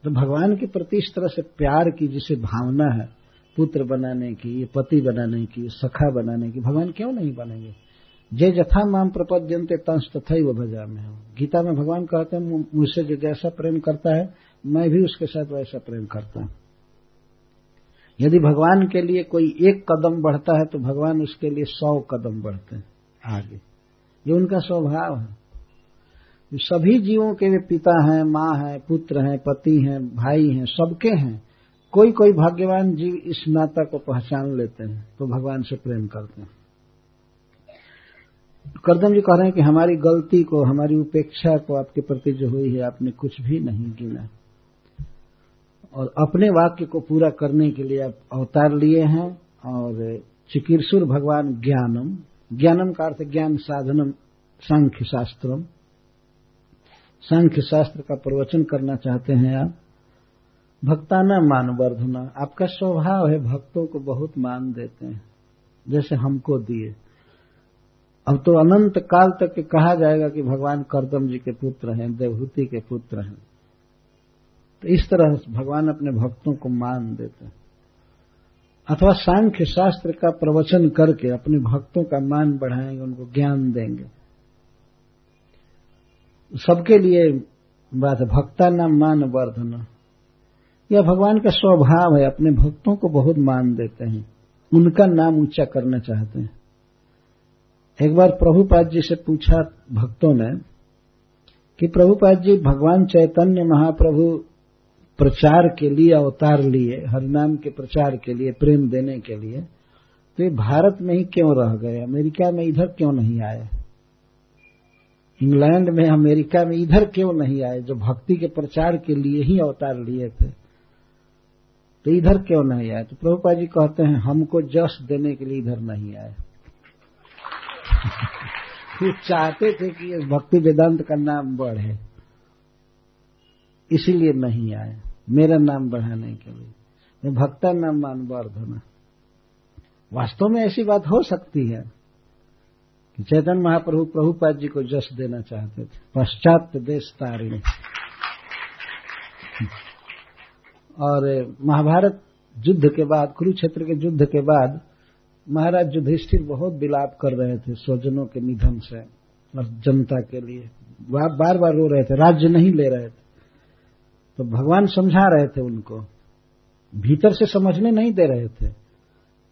तो भगवान के प्रति इस तरह से प्यार की जिसे भावना है, पुत्र बनाने की, पति बनाने की, सखा बनाने की, भगवान क्यों नहीं बनेंगे? जे जथा माम प्रपद्यंते तंस तथा ही वो भजा में हो गीता में भगवान कहते हैं मुझसे जो जैसा प्रेम करता है, मैं भी उसके साथ वैसा प्रेम करता हूँ। यदि भगवान के लिए कोई एक कदम बढ़ता है तो भगवान उसके लिए सौ कदम बढ़ते हैं आगे। ये उनका स्वभाव है। सभी जीवों के वे पिता हैं, माँ हैं, पुत्र हैं, पति हैं, भाई हैं, सबके हैं। कोई कोई भाग्यवान जीव इस नाता को पहचान लेते हैं तो भगवान से प्रेम करते हैं। करदम जी कह रहे हैं कि हमारी गलती को, हमारी उपेक्षा को आपके प्रति जो हुई है, आपने कुछ भी नहीं गिना। और अपने वाक्य को पूरा करने के लिए आप अवतार लिए हैं और चिकीर्सुर भगवान ज्ञानम ज्ञानम का अर्थ ज्ञान साधनम सांख्य शास्त्रम सांख्य शास्त्र का प्रवचन करना चाहते हैं आप। भक्ताना मान वर्धना आपका स्वभाव है भक्तों को बहुत मान देते हैं, जैसे हमको दिए। अब तो अनंत काल तक कहा जाएगा कि भगवान करदम जी के पुत्र हैं, देवहूति के पुत्र हैं। तो इस तरह भगवान अपने भक्तों को मान देते हैं। अथवा सांख्य शास्त्र का प्रवचन करके अपने भक्तों का मान बढ़ाएँगे, उनको ज्ञान देंगे। सबके लिए बात है, भक्ता नाम मान वर्धन। यह भगवान का स्वभाव है, अपने भक्तों को बहुत मान देते हैं। उनका नाम ऊँचा करना चाहते हैं। एक बार प्रभुपाद जी से पूछा भक्तों ने कि प्रभुपाद जी, भगवान चैतन्य महाप्रभु प्रचार के लिए अवतार लिए, हरिनाम के प्रचार के लिए, प्रेम देने के लिए तो ये भारत में ही क्यों रह गए? अमेरिका में इधर क्यों नहीं आए? इंग्लैंड में, अमेरिका में इधर क्यों नहीं आए, जो भक्ति के प्रचार के लिए ही अवतार लिए थे? तो इधर क्यों नहीं आए? तो प्रभुपा जी कहते हैं, हमको जश देने के लिए इधर नहीं आए। चाहते थे कि भक्ति वेदांत का नाम बढ़े। इसीलिए नहीं आए मेरा नाम बढ़ाने के लिए। मैं भक्ता नाम मान वर्धना वास्तव में ऐसी बात हो सकती है कि चैतन्य महाप्रभु प्रभुपाद जी को जस देना चाहते थे। पश्चात देश तारिणी और महाभारत युद्ध के बाद, कुरुक्षेत्र के युद्ध के बाद, महाराज युधिष्ठिर बहुत विलाप कर रहे थे स्वजनों के निधन से और जनता के लिए। बार बार रो रहे थे। राज्य नहीं ले रहे थे। तो भगवान समझा रहे थे उनको। भीतर से समझने नहीं दे रहे थे,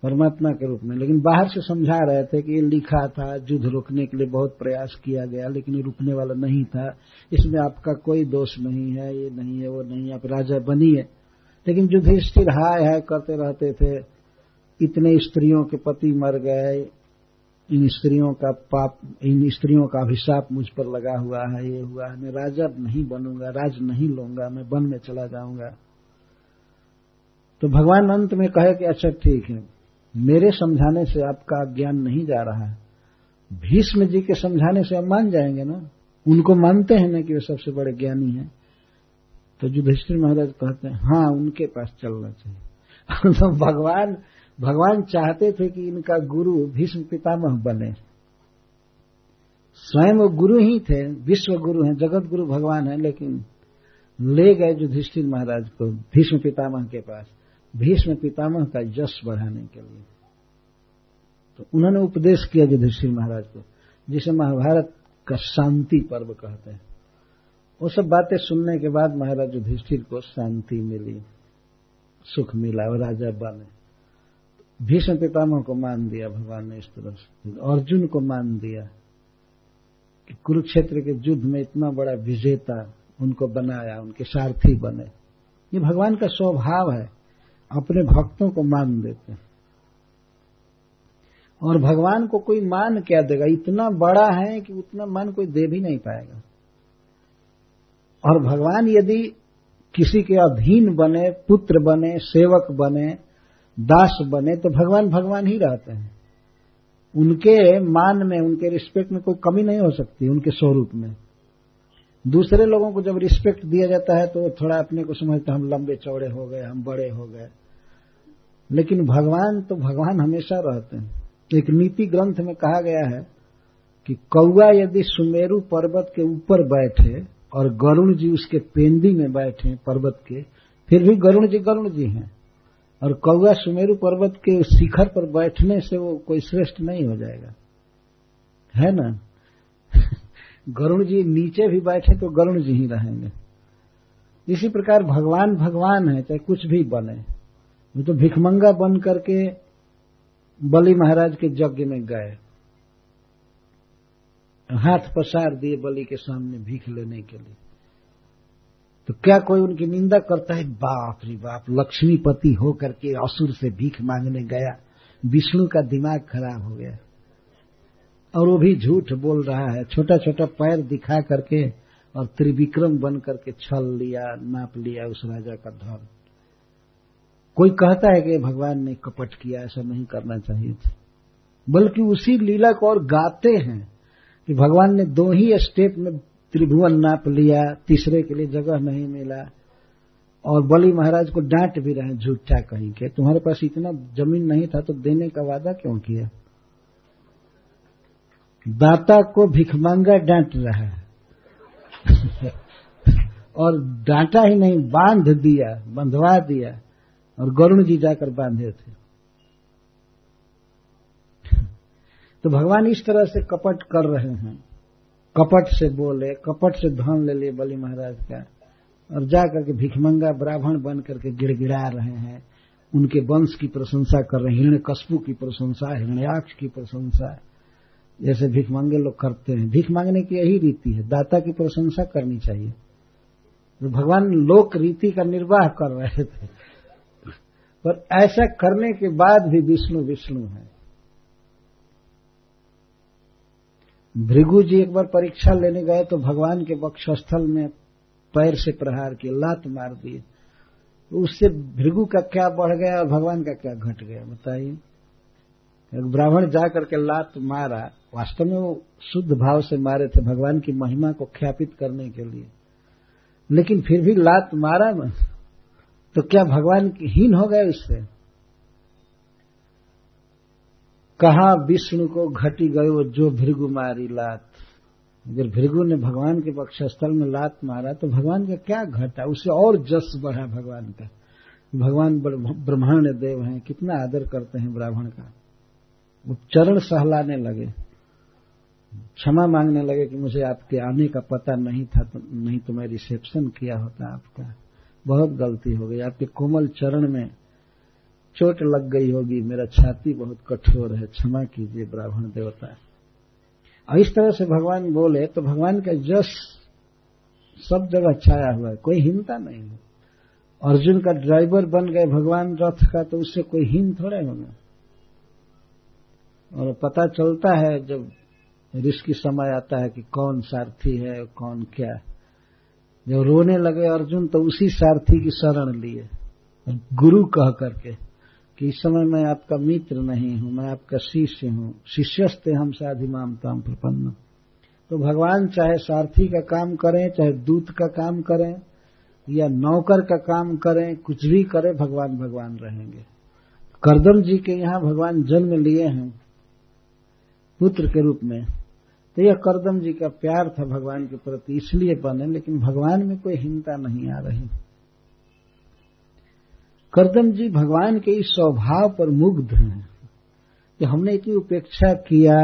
परमात्मा के रूप में, लेकिन बाहर से समझा रहे थे कि ये लिखा था, युद्ध रोकने के लिए बहुत प्रयास किया गया, लेकिन ये रुकने वाला नहीं था। इसमें आपका कोई दोष नहीं है, ये नहीं है, वो नहीं है, आप राजा बनिए। लेकिन युधिष्ठिर हाय हाय करते रहते थे, इतने स्त्रियों के पति मर गए इन स्त्रियों का पाप, इन स्त्रियों का अभिशाप मुझ पर लगा हुआ है, ये हुआ है। मैं राजा नहीं बनूँगा, राज नहीं लूँगा, मैं वन में चला जाऊँगा। तो भगवान अंत में कहे कि अच्छा ठीक है। मेरे समझाने से आपका ज्ञान नहीं जा रहा है। भीष्म जी के समझाने से आप मान जाएँगे ना? उनको मानते हैं ना कि वे सबसे बड़े ज्ञानी हैं। तो युधिष्ठिर महाराज कहते हैं हाँ उनके पास चलना चाहिए। तो भगवान भगवान चाहते थे कि इनका गुरु भीष्म पितामह बने। स्वयं वो गुरु ही थे, विश्व गुरु हैं, जगत गुरु भगवान है, लेकिन ले गए युधिष्ठिर महाराज को भीष्म पितामह के पास। भीष्म पितामह का यश बढ़ाने के लिए। तो उन्होंने उपदेश किया युधिष्ठिर महाराज को, जिसे महाभारत का शांति पर्व कहते हैं। वो सब बातें सुनने के बाद महाराज युधिष्ठिर को शांति मिली, सुख मिला और राजा बने। भीष्म पितामह को मान दिया, भगवान ने इस तरह से। अर्जुन को मान दिया कि कुरुक्षेत्र के युद्ध में इतना बड़ा विजेता उनको बनाया, उनके सारथी बने। ये भगवान का स्वभाव है, अपने भक्तों को मान देते हैं। और भगवान को कोई मान क्या देगा? इतना बड़ा है कि उतना मान कोई दे भी नहीं पाएगा। और भगवान यदि किसी के अधीन बने, पुत्र बने, सेवक बने दास बने तो भगवान भगवान ही रहते हैं। उनके मान में, उनके रिस्पेक्ट में कोई कमी नहीं हो सकती, उनके स्वरूप में। दूसरे लोगों को जब रिस्पेक्ट दिया जाता है तो थोड़ा अपने को समझते हम लंबे चौड़े हो गए, हम बड़े हो गए। लेकिन भगवान तो भगवान हमेशा रहते हैं। एक नीति ग्रंथ में कहा गया है कि कौआ यदि सुमेरु पर्वत के ऊपर बैठे और गरुण जी उसके पेंदी में बैठे पर्वत के, फिर भी गरुण जी गरुण जी हैं। और कौआ सुमेरु पर्वत के शिखर पर बैठने से वो कोई श्रेष्ठ नहीं हो जाएगा। है ना? गरुण जी नीचे भी बैठे तो गरुण जी ही रहेंगे। इसी प्रकार भगवान भगवान है, चाहे कुछ भी बने। वो तो भिखमंगा बन करके बलि महाराज के यज्ञ में गए। हाथ पसार दिए बलि के सामने भीख लेने के लिए। तो क्या कोई उनकी निंदा करता है? बाप रे बाप, लक्ष्मीपति हो करके असुर से भीख मांगने गया। विष्णु का दिमाग खराब हो गया। और वो भी झूठ बोल रहा है। छोटा छोटा पैर दिखा करके और त्रिविक्रम बन करके छल लिया, नाप लिया उस राजा का धर्म कोई कहता है कि भगवान ने कपट किया, ऐसा नहीं करना चाहिए था। बल्कि उसी लीला को और गाते हैं कि भगवान ने दो ही स्टेप में त्रिभुवन नाप लिया तीसरे के लिए जगह नहीं मिला। और बलि महाराज को डांट भी रहे झूठा कहीं के। तुम्हारे पास इतना ज़मीन नहीं था तो देने का वादा क्यों किया? दाता को भिखमंगा डांट रहा है। और डांटा ही नहीं, बाँध दिया, बंधवा दिया। और गरुण जी जाकर बांधे थे। तो भगवान इस तरह से कपट कर रहे हैं। कपट से बोले, कपट से धन ले लिए बलि महाराज का। और जा करके भिखमंगा ब्राह्मण बन करके गिड़गिड़ा रहे हैं। उनके वंश की प्रशंसा कर रहे हैं हिरण्य कस्बू की प्रशंसा, हिरण्याक्ष की प्रशंसा। जैसे भीख मांगे लोग करते हैं। भीख मांगने की यही रीति है। दाता की प्रशंसा करनी चाहिए। तो भगवान लोक रीति का निर्वाह कर रहे थे। पर ऐसा करने के बाद भी विष्णु विष्णु है। भृगु जी एक बार परीक्षा लेने गए तो भगवान के वक्षस्थल में पैर से प्रहार किए, लात मार दिए उससे भृगु का क्या बढ़ गया और भगवान का क्या घट गया, बताइए। ब्राह्मण जा करके लात मारा। वास्तव में वो शुद्ध भाव से मारे थे भगवान की महिमा को ख्यापित करने के लिए। लेकिन फिर भी लात मारा ना तो क्या भगवान हीन हो गए उससे? कहा विष्णु को घटी गयो जो भृगु मारी लात? अगर भृगु ने भगवान के पक्षस्थल में लात मारा तो भगवान का क्या घटा? उसे और जस बढ़ा भगवान का। भगवान ब्रह्मांड देव हैं, कितना आदर करते हैं ब्राह्मण का। वो चरण सहलाने लगे। क्षमा मांगने लगे कि मुझे आपके आने का पता नहीं था तो नहीं तो मैं रिसेप्शन किया होता आपका। बहुत गलती हो गई। आपके कोमल चरण में चोट लग गई होगी, मेरा छाती बहुत कठोर है, क्षमा कीजिए ब्राह्मण देवता। और इस तरह से भगवान बोले तो भगवान का जस, सब जगह छाया हुआ है, कोई हिंता नहीं है। अर्जुन का ड्राइवर बन गए भगवान रथ का तो उससे कोई हिम थोड़े होगा। और पता चलता है, जब रिस्क समय आता है कि कौन सारथी है कौन क्या जब रोने लगे अर्जुन तो उसी सारथी की शरण लिए, गुरु कह करके। कि इस समय मैं आपका मित्र नहीं हूँ, मैं आपका शिष्य हूँ। शिष्यस्ते हम साधिमाम ताम प्रपन्न। तो भगवान चाहे सारथी का काम करें, चाहे दूत का काम करें, या नौकर का काम करें, कुछ भी करें, भगवान भगवान रहेंगे। करदम जी के यहाँ भगवान जन्म लिए हैं, पुत्र के रूप में। तो यह करदम जी का प्यार था भगवान के प्रति, इसलिए बने, लेकिन भगवान में कोई हिंता नहीं आ रही। करदम जी भगवान के इस स्वभाव पर मुग्ध हैं कि हमने इतनी उपेक्षा किया,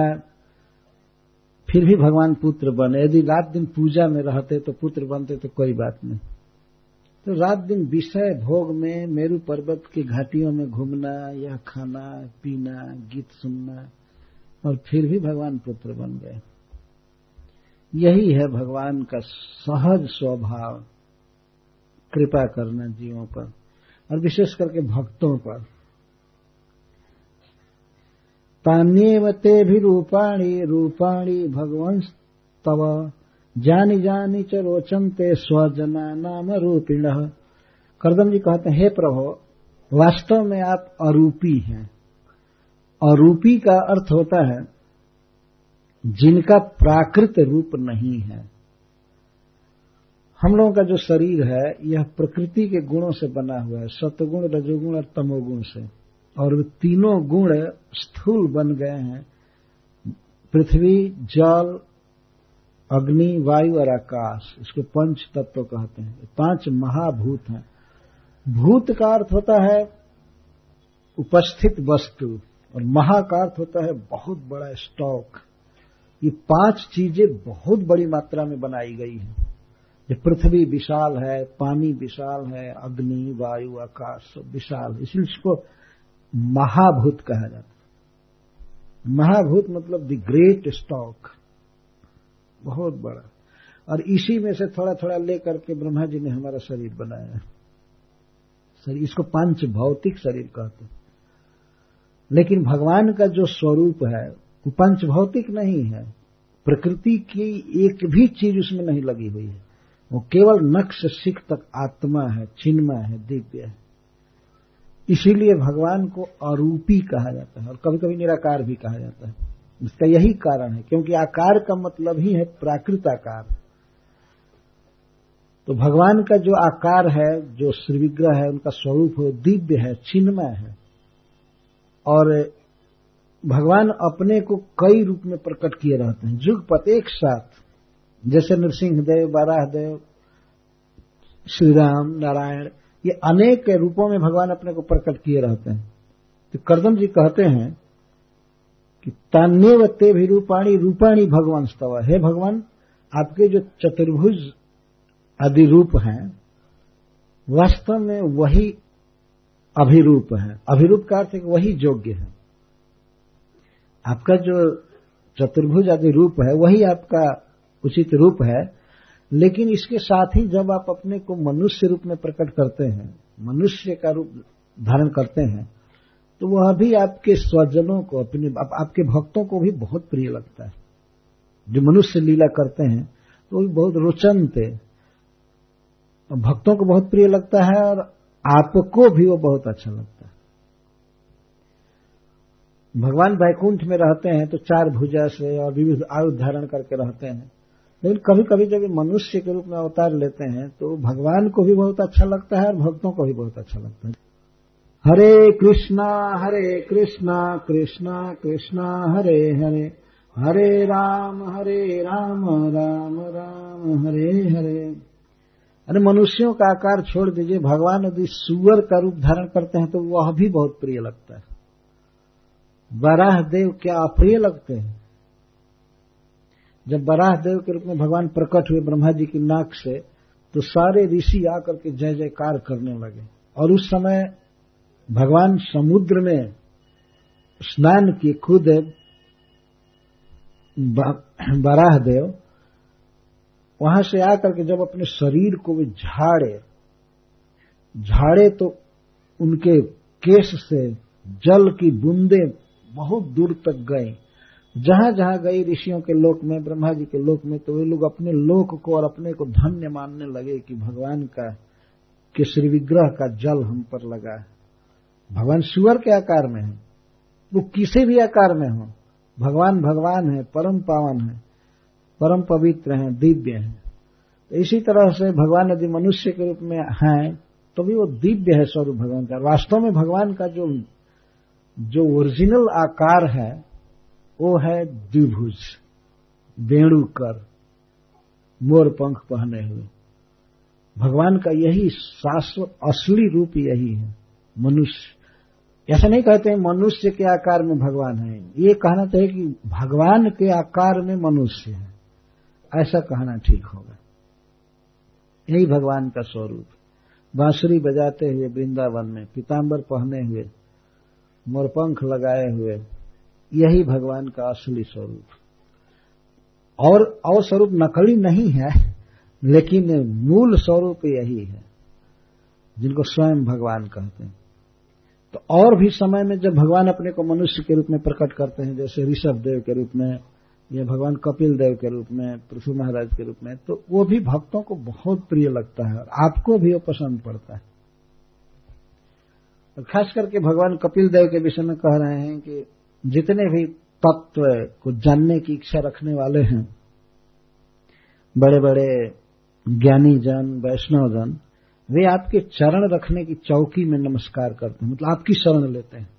फिर भी भगवान पुत्र बने। यदि रात दिन पूजा में रहते तो पुत्र बनते तो कोई बात नहीं। तो रात दिन विषय भोग में मेरु पर्वत की घाटियों में घूमना या खाना, पीना, गीत सुनना, और फिर भी भगवान पुत्र बन गए। यही है भगवान का सहज स्वभाव, कृपा करना जीवों पर। और विशेष करके भक्तों पर। तान्यव ते भी रूपाणी रूपाणी भगवंस तव। जानी जानी च रोचनते स्वजना नाम रूपिण। करदम जी कहते हैं, हे प्रभु, वास्तव में आप अरूपी हैं। अरूपी का अर्थ होता है, जिनका प्राकृत रूप नहीं है। हम लोगों का जो शरीर है, यह प्रकृति के गुणों से बना हुआ है, सतगुण, रजोगुण और तमोगुण से। और वे तीनों गुण स्थूल बन गए हैं। पृथ्वी, जल, अग्नि, वायु और आकाश, इसको पंच तत्व कहते हैं। पाँच महाभूत हैं। भूत का अर्थ होता है उपस्थित वस्तु, और महा का अर्थ होता है बहुत बड़ा स्टॉक। ये पाँच चीज़ें बहुत बड़ी मात्रा में बनाई गई हैं। ये पृथ्वी विशाल है, पानी विशाल है, अग्नि, वायु, आकाश सब विशाल इसलिए इसको महाभूत कहा जाता है। महाभूत मतलब द ग्रेट स्टॉक बहुत बड़ा। और इसी में से थोड़ा थोड़ा लेकर के ब्रह्मा जी ने हमारा शरीर बनाया शरीर इसको पंच भौतिक शरीर कहते हैं। लेकिन भगवान का जो स्वरूप है, वो पंच भौतिक नहीं है। प्रकृति की एक भी चीज़ उसमें नहीं लगी हुई है। वो केवल नक्श सिख तक आत्मा है चिन्मय है, दिव्य है। इसीलिए भगवान को अरूपी कहा जाता है और कभी कभी निराकार भी कहा जाता है। इसका यही कारण है, क्योंकि आकार का मतलब ही है प्राकृत आकार। तो भगवान का जो आकार है, जो श्रीविग्रह है, उनका स्वरूप है दिव्य है चिन्मय है। और भगवान अपने को कई रूप में प्रकट किए रहते हैं। जुगपत एक साथ। जैसे नरसिंह देव, बाराह देव श्री राम नारायण, ये अनेक रूपों में भगवान अपने को प्रकट किए रहते हैं। तो करदम जी कहते हैं कि तान्यव ते भी रूपाणी रूपाणी भगवान स्तव। हे भगवान, आपके जो चतुर्भुज आदि रूप हैं, वास्तव में वही अभिरूप है। अभिरूप का अर्थ वही योग्य है। आपका जो चतुर्भुज आदि रूप है, वही आपका उचित रूप है। लेकिन इसके साथ ही जब आप अपने को मनुष्य रूप में प्रकट करते हैं मनुष्य का रूप धारण करते हैं तो वह भी आपके स्वजनों को अपने आप, आपके भक्तों को भी बहुत प्रिय लगता है। जो मनुष्य लीला करते हैं तो भी बहुत रोचनते भक्तों को बहुत प्रिय लगता है और आपको भी वो बहुत अच्छा लगता है। भगवान वैकुंठ में रहते हैं तो चार भुजा से और विविध आयु धारण करके रहते हैं। लेकिन कभी कभी जब मनुष्य के रूप में अवतार लेते हैं तो भगवान को भी बहुत अच्छा लगता है और भक्तों को भी बहुत अच्छा लगता है। हरे कृष्णा हरे कृष्णा कृष्णा कृष्णा, हरे हरे। हरे राम हरे राम राम राम, हरे हरे। अरे मनुष्यों का आकार छोड़ दीजिए, भगवान यदि सुअर का रूप धारण करते हैं तो वह भी बहुत प्रिय लगता है। बराह देव क्या अप्रिय लगते हैं? जब बराह देव के रूप में भगवान प्रकट हुए ब्रह्मा जी की नाक से तो सारे ऋषि आकर के जय जयकार करने लगे। और उस समय भगवान समुद्र में स्नान किए खुद बराह देव, वहाँ से आकर के जब अपने शरीर को वे झाड़े झाड़े तो उनके केस से जल की बूंदे बहुत दूर तक गई। जहाँ जहाँ गई ऋषियों के लोक में, ब्रह्मा जी के लोक में तो वे लोग अपने लोक को और अपने को धन्य मानने लगे कि भगवान का, के श्री विग्रह का जल हम पर लगा है। भगवान शिवर के आकार में है। वो किसी भी आकार में हो। भगवान भगवान है, परम पावन है, परम पवित्र है, दिव्य है। तो इसी तरह से भगवान यदि मनुष्य के रूप में है तो भी वो दिव्य है स्वरूप भगवान का। वास्तव में भगवान का जो जो ओरिजिनल आकार है वो है द्विभुज, वेणुकर, मोर पंख पहने हुए। भगवान का यही शाश्वत असली रूप यही है, मनुष्य। ऐसा नहीं कहते हैं मनुष्य के आकार में भगवान है। ये कहना चाहिए कि भगवान के आकार में मनुष्य है। ऐसा कहना ठीक होगा। यही भगवान का स्वरूप। बांसुरी बजाते हुए वृंदावन में पीताम्बर पहने हुए मोरपंख लगाए हुए यही भगवान का असली स्वरूप। और और स्वरूप नकली नहीं है, लेकिन मूल स्वरूप यही है, जिनको स्वयं भगवान कहते हैं। तो और भी समय में जब भगवान अपने को मनुष्य के रूप में प्रकट करते हैं, जैसे ऋषभ देव के रूप में, या भगवान कपिल देव के रूप में, पृथ्वी महाराज के रूप में तो वो भी भक्तों को बहुत प्रिय लगता है, और आपको भी वो पसंद पड़ता है। खास करके भगवान कपिल देव के विषय में कह रहे हैं कि जितने भी तत्व को जानने की इच्छा रखने वाले हैं बड़े बड़े ज्ञानी जन वैष्णव जन वे आपके चरण रखने की चौकी में नमस्कार करते हैं मतलब आपकी शरण लेते हैं।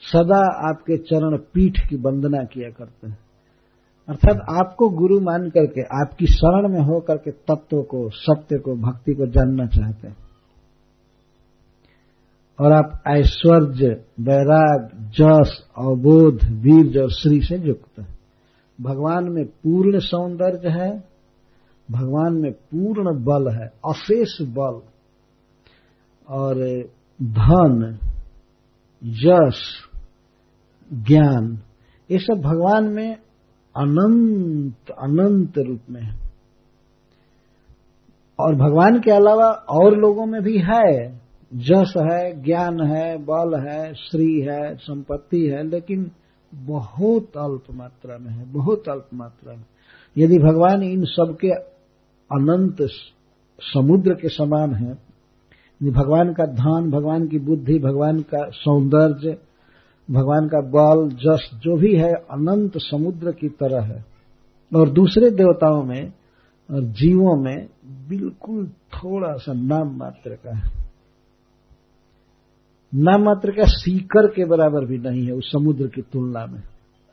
सदा आपके चरण पीठ की वंदना किया करते हैं। अर्थात आपको गुरु मान करके, आपकी शरण में हो करके तत्व को, सत्य को, भक्ति को जानना चाहते हैं। और आप ऐश्वर्य, वैराग, जस अवबोध वीर और श्री से युक्त हैं। भगवान में पूर्ण सौंदर्य है, भगवान में पूर्ण बल है, अशेष बल। और धन, यश, ज्ञान, ये सब भगवान में अनंत अनंत रूप में है। और भगवान के अलावा और लोगों में भी है। जस है, ज्ञान है, बल है, श्री है, संपत्ति है, लेकिन बहुत अल्प मात्रा में है, बहुत अल्प मात्रा में। यदि भगवान इन सबके अनंत समुद्र के समान है भगवान का धन भगवान की बुद्धि, भगवान का सौंदर्य, भगवान का बल, जस, जो भी है, अनंत समुद्र की तरह है, और दूसरे देवताओं में और जीवों में बिल्कुल थोड़ा सा नाम मात्र का है। नाम मात्र का सीकर के बराबर भी नहीं है, उस समुद्र की तुलना में।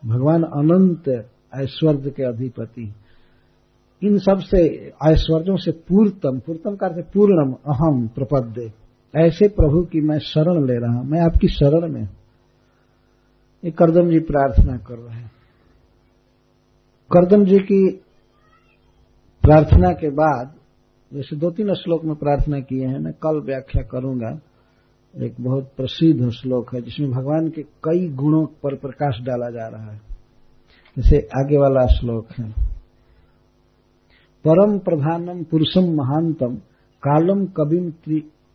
भगवान अनंत ऐश्वर्य के अधिपति इन सबसे ऐश्वर्यों से पूर्तम पूर्तम करते पूर्णम, अहम, प्रपद्य। ऐसे प्रभु की मैं शरण ले रहा हूँ, मैं आपकी शरण में ये करदम जी प्रार्थना कर रहे हैं। करदम जी की प्रार्थना के बाद, जैसे दो तीन श्लोक में प्रार्थना किए हैं, मैं कल व्याख्या करूँगा। एक बहुत प्रसिद्ध श्लोक है, जिसमें भगवान के कई गुणों पर प्रकाश डाला जा रहा है। जैसे आगे वाला श्लोक है। परम प्रधानम पुरुषम महांतम, कालम कविम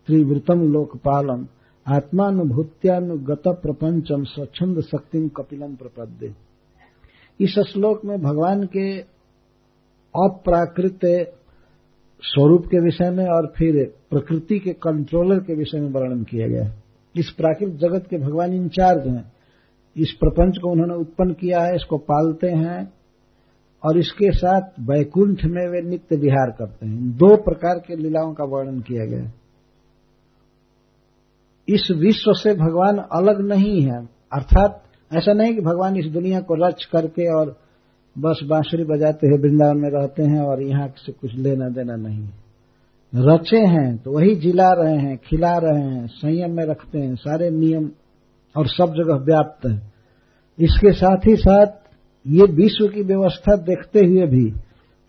त्रिवृतम लोकपालम, आत्मानुभूत्यानुगत प्रपंचम स्वच्छंद शक्तिम कपिलम प्रपद्य। इस श्लोक में भगवान के अप्राकृत स्वरूप के विषय में और फिर प्रकृति के कंट्रोलर के विषय में वर्णन किया गया है। इस प्राकृतिक जगत के भगवान इंचार्ज हैं। इस प्रपंच को उन्होंने उत्पन्न किया है, इसको पालते हैं और इसके साथ वैकुंठ में वे नित्य विहार करते हैं। दो प्रकार के लीलाओं का वर्णन किया गया है। इस विश्व से भगवान अलग नहीं है। अर्थात ऐसा नहीं कि भगवान इस दुनिया को रच करके और बस बांसुरी बजाते हुए वृंदावन में रहते हैं और यहाँ से कुछ लेना देना नहीं रचे हैं तो वही जिला रहे हैं, खिला रहे हैं, संयम में रखते हैं, सारे नियम और सब जगह व्याप्त है। इसके साथ ही साथ ये विश्व की व्यवस्था देखते हुए भी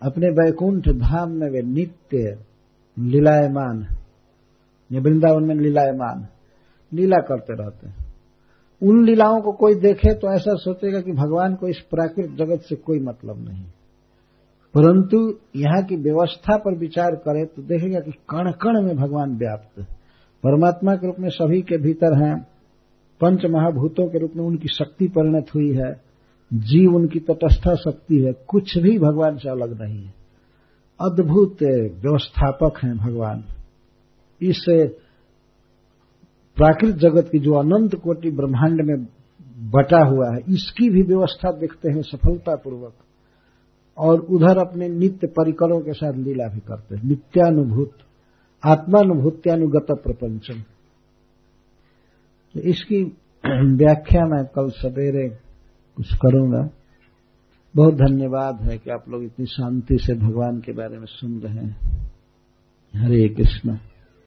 अपने वैकुंठ धाम में वे नित्य लीलायमान ये वृंदावन में लीलायमान, लीला करते रहते हैं। उन लीलाओं को कोई देखे तो ऐसा सोचेगा कि भगवान को इस प्राकृतिक जगत से कोई मतलब नहीं। परंतु यहाँ की व्यवस्था पर विचार करें तो देखेगा कि कण कण में भगवान व्याप्त है। परमात्मा के रूप में सभी के भीतर हैं पंच महाभूतों के रूप में उनकी शक्ति परिणत हुई है, जीव उनकी तटस्था शक्ति है, कुछ भी भगवान से अलग नहीं है। अद्भुत व्यवस्थापक हैं भगवान। इस प्राकृतिक जगत की जो अनंत कोटि ब्रह्मांड में बटा हुआ है, इसकी भी व्यवस्था देखते हैं सफलतापूर्वक। और उधर अपने नित्य परिकरों के साथ लीला भी करते हैं। नित्यानुभूत, आत्मानुभूत्यानुगत प्रपंचम। तो इसकी व्याख्या मैं कल सवेरे कुछ करूँगा। बहुत धन्यवाद है कि आप लोग इतनी शांति से भगवान के बारे में सुन रहे हैं। हरे कृष्ण।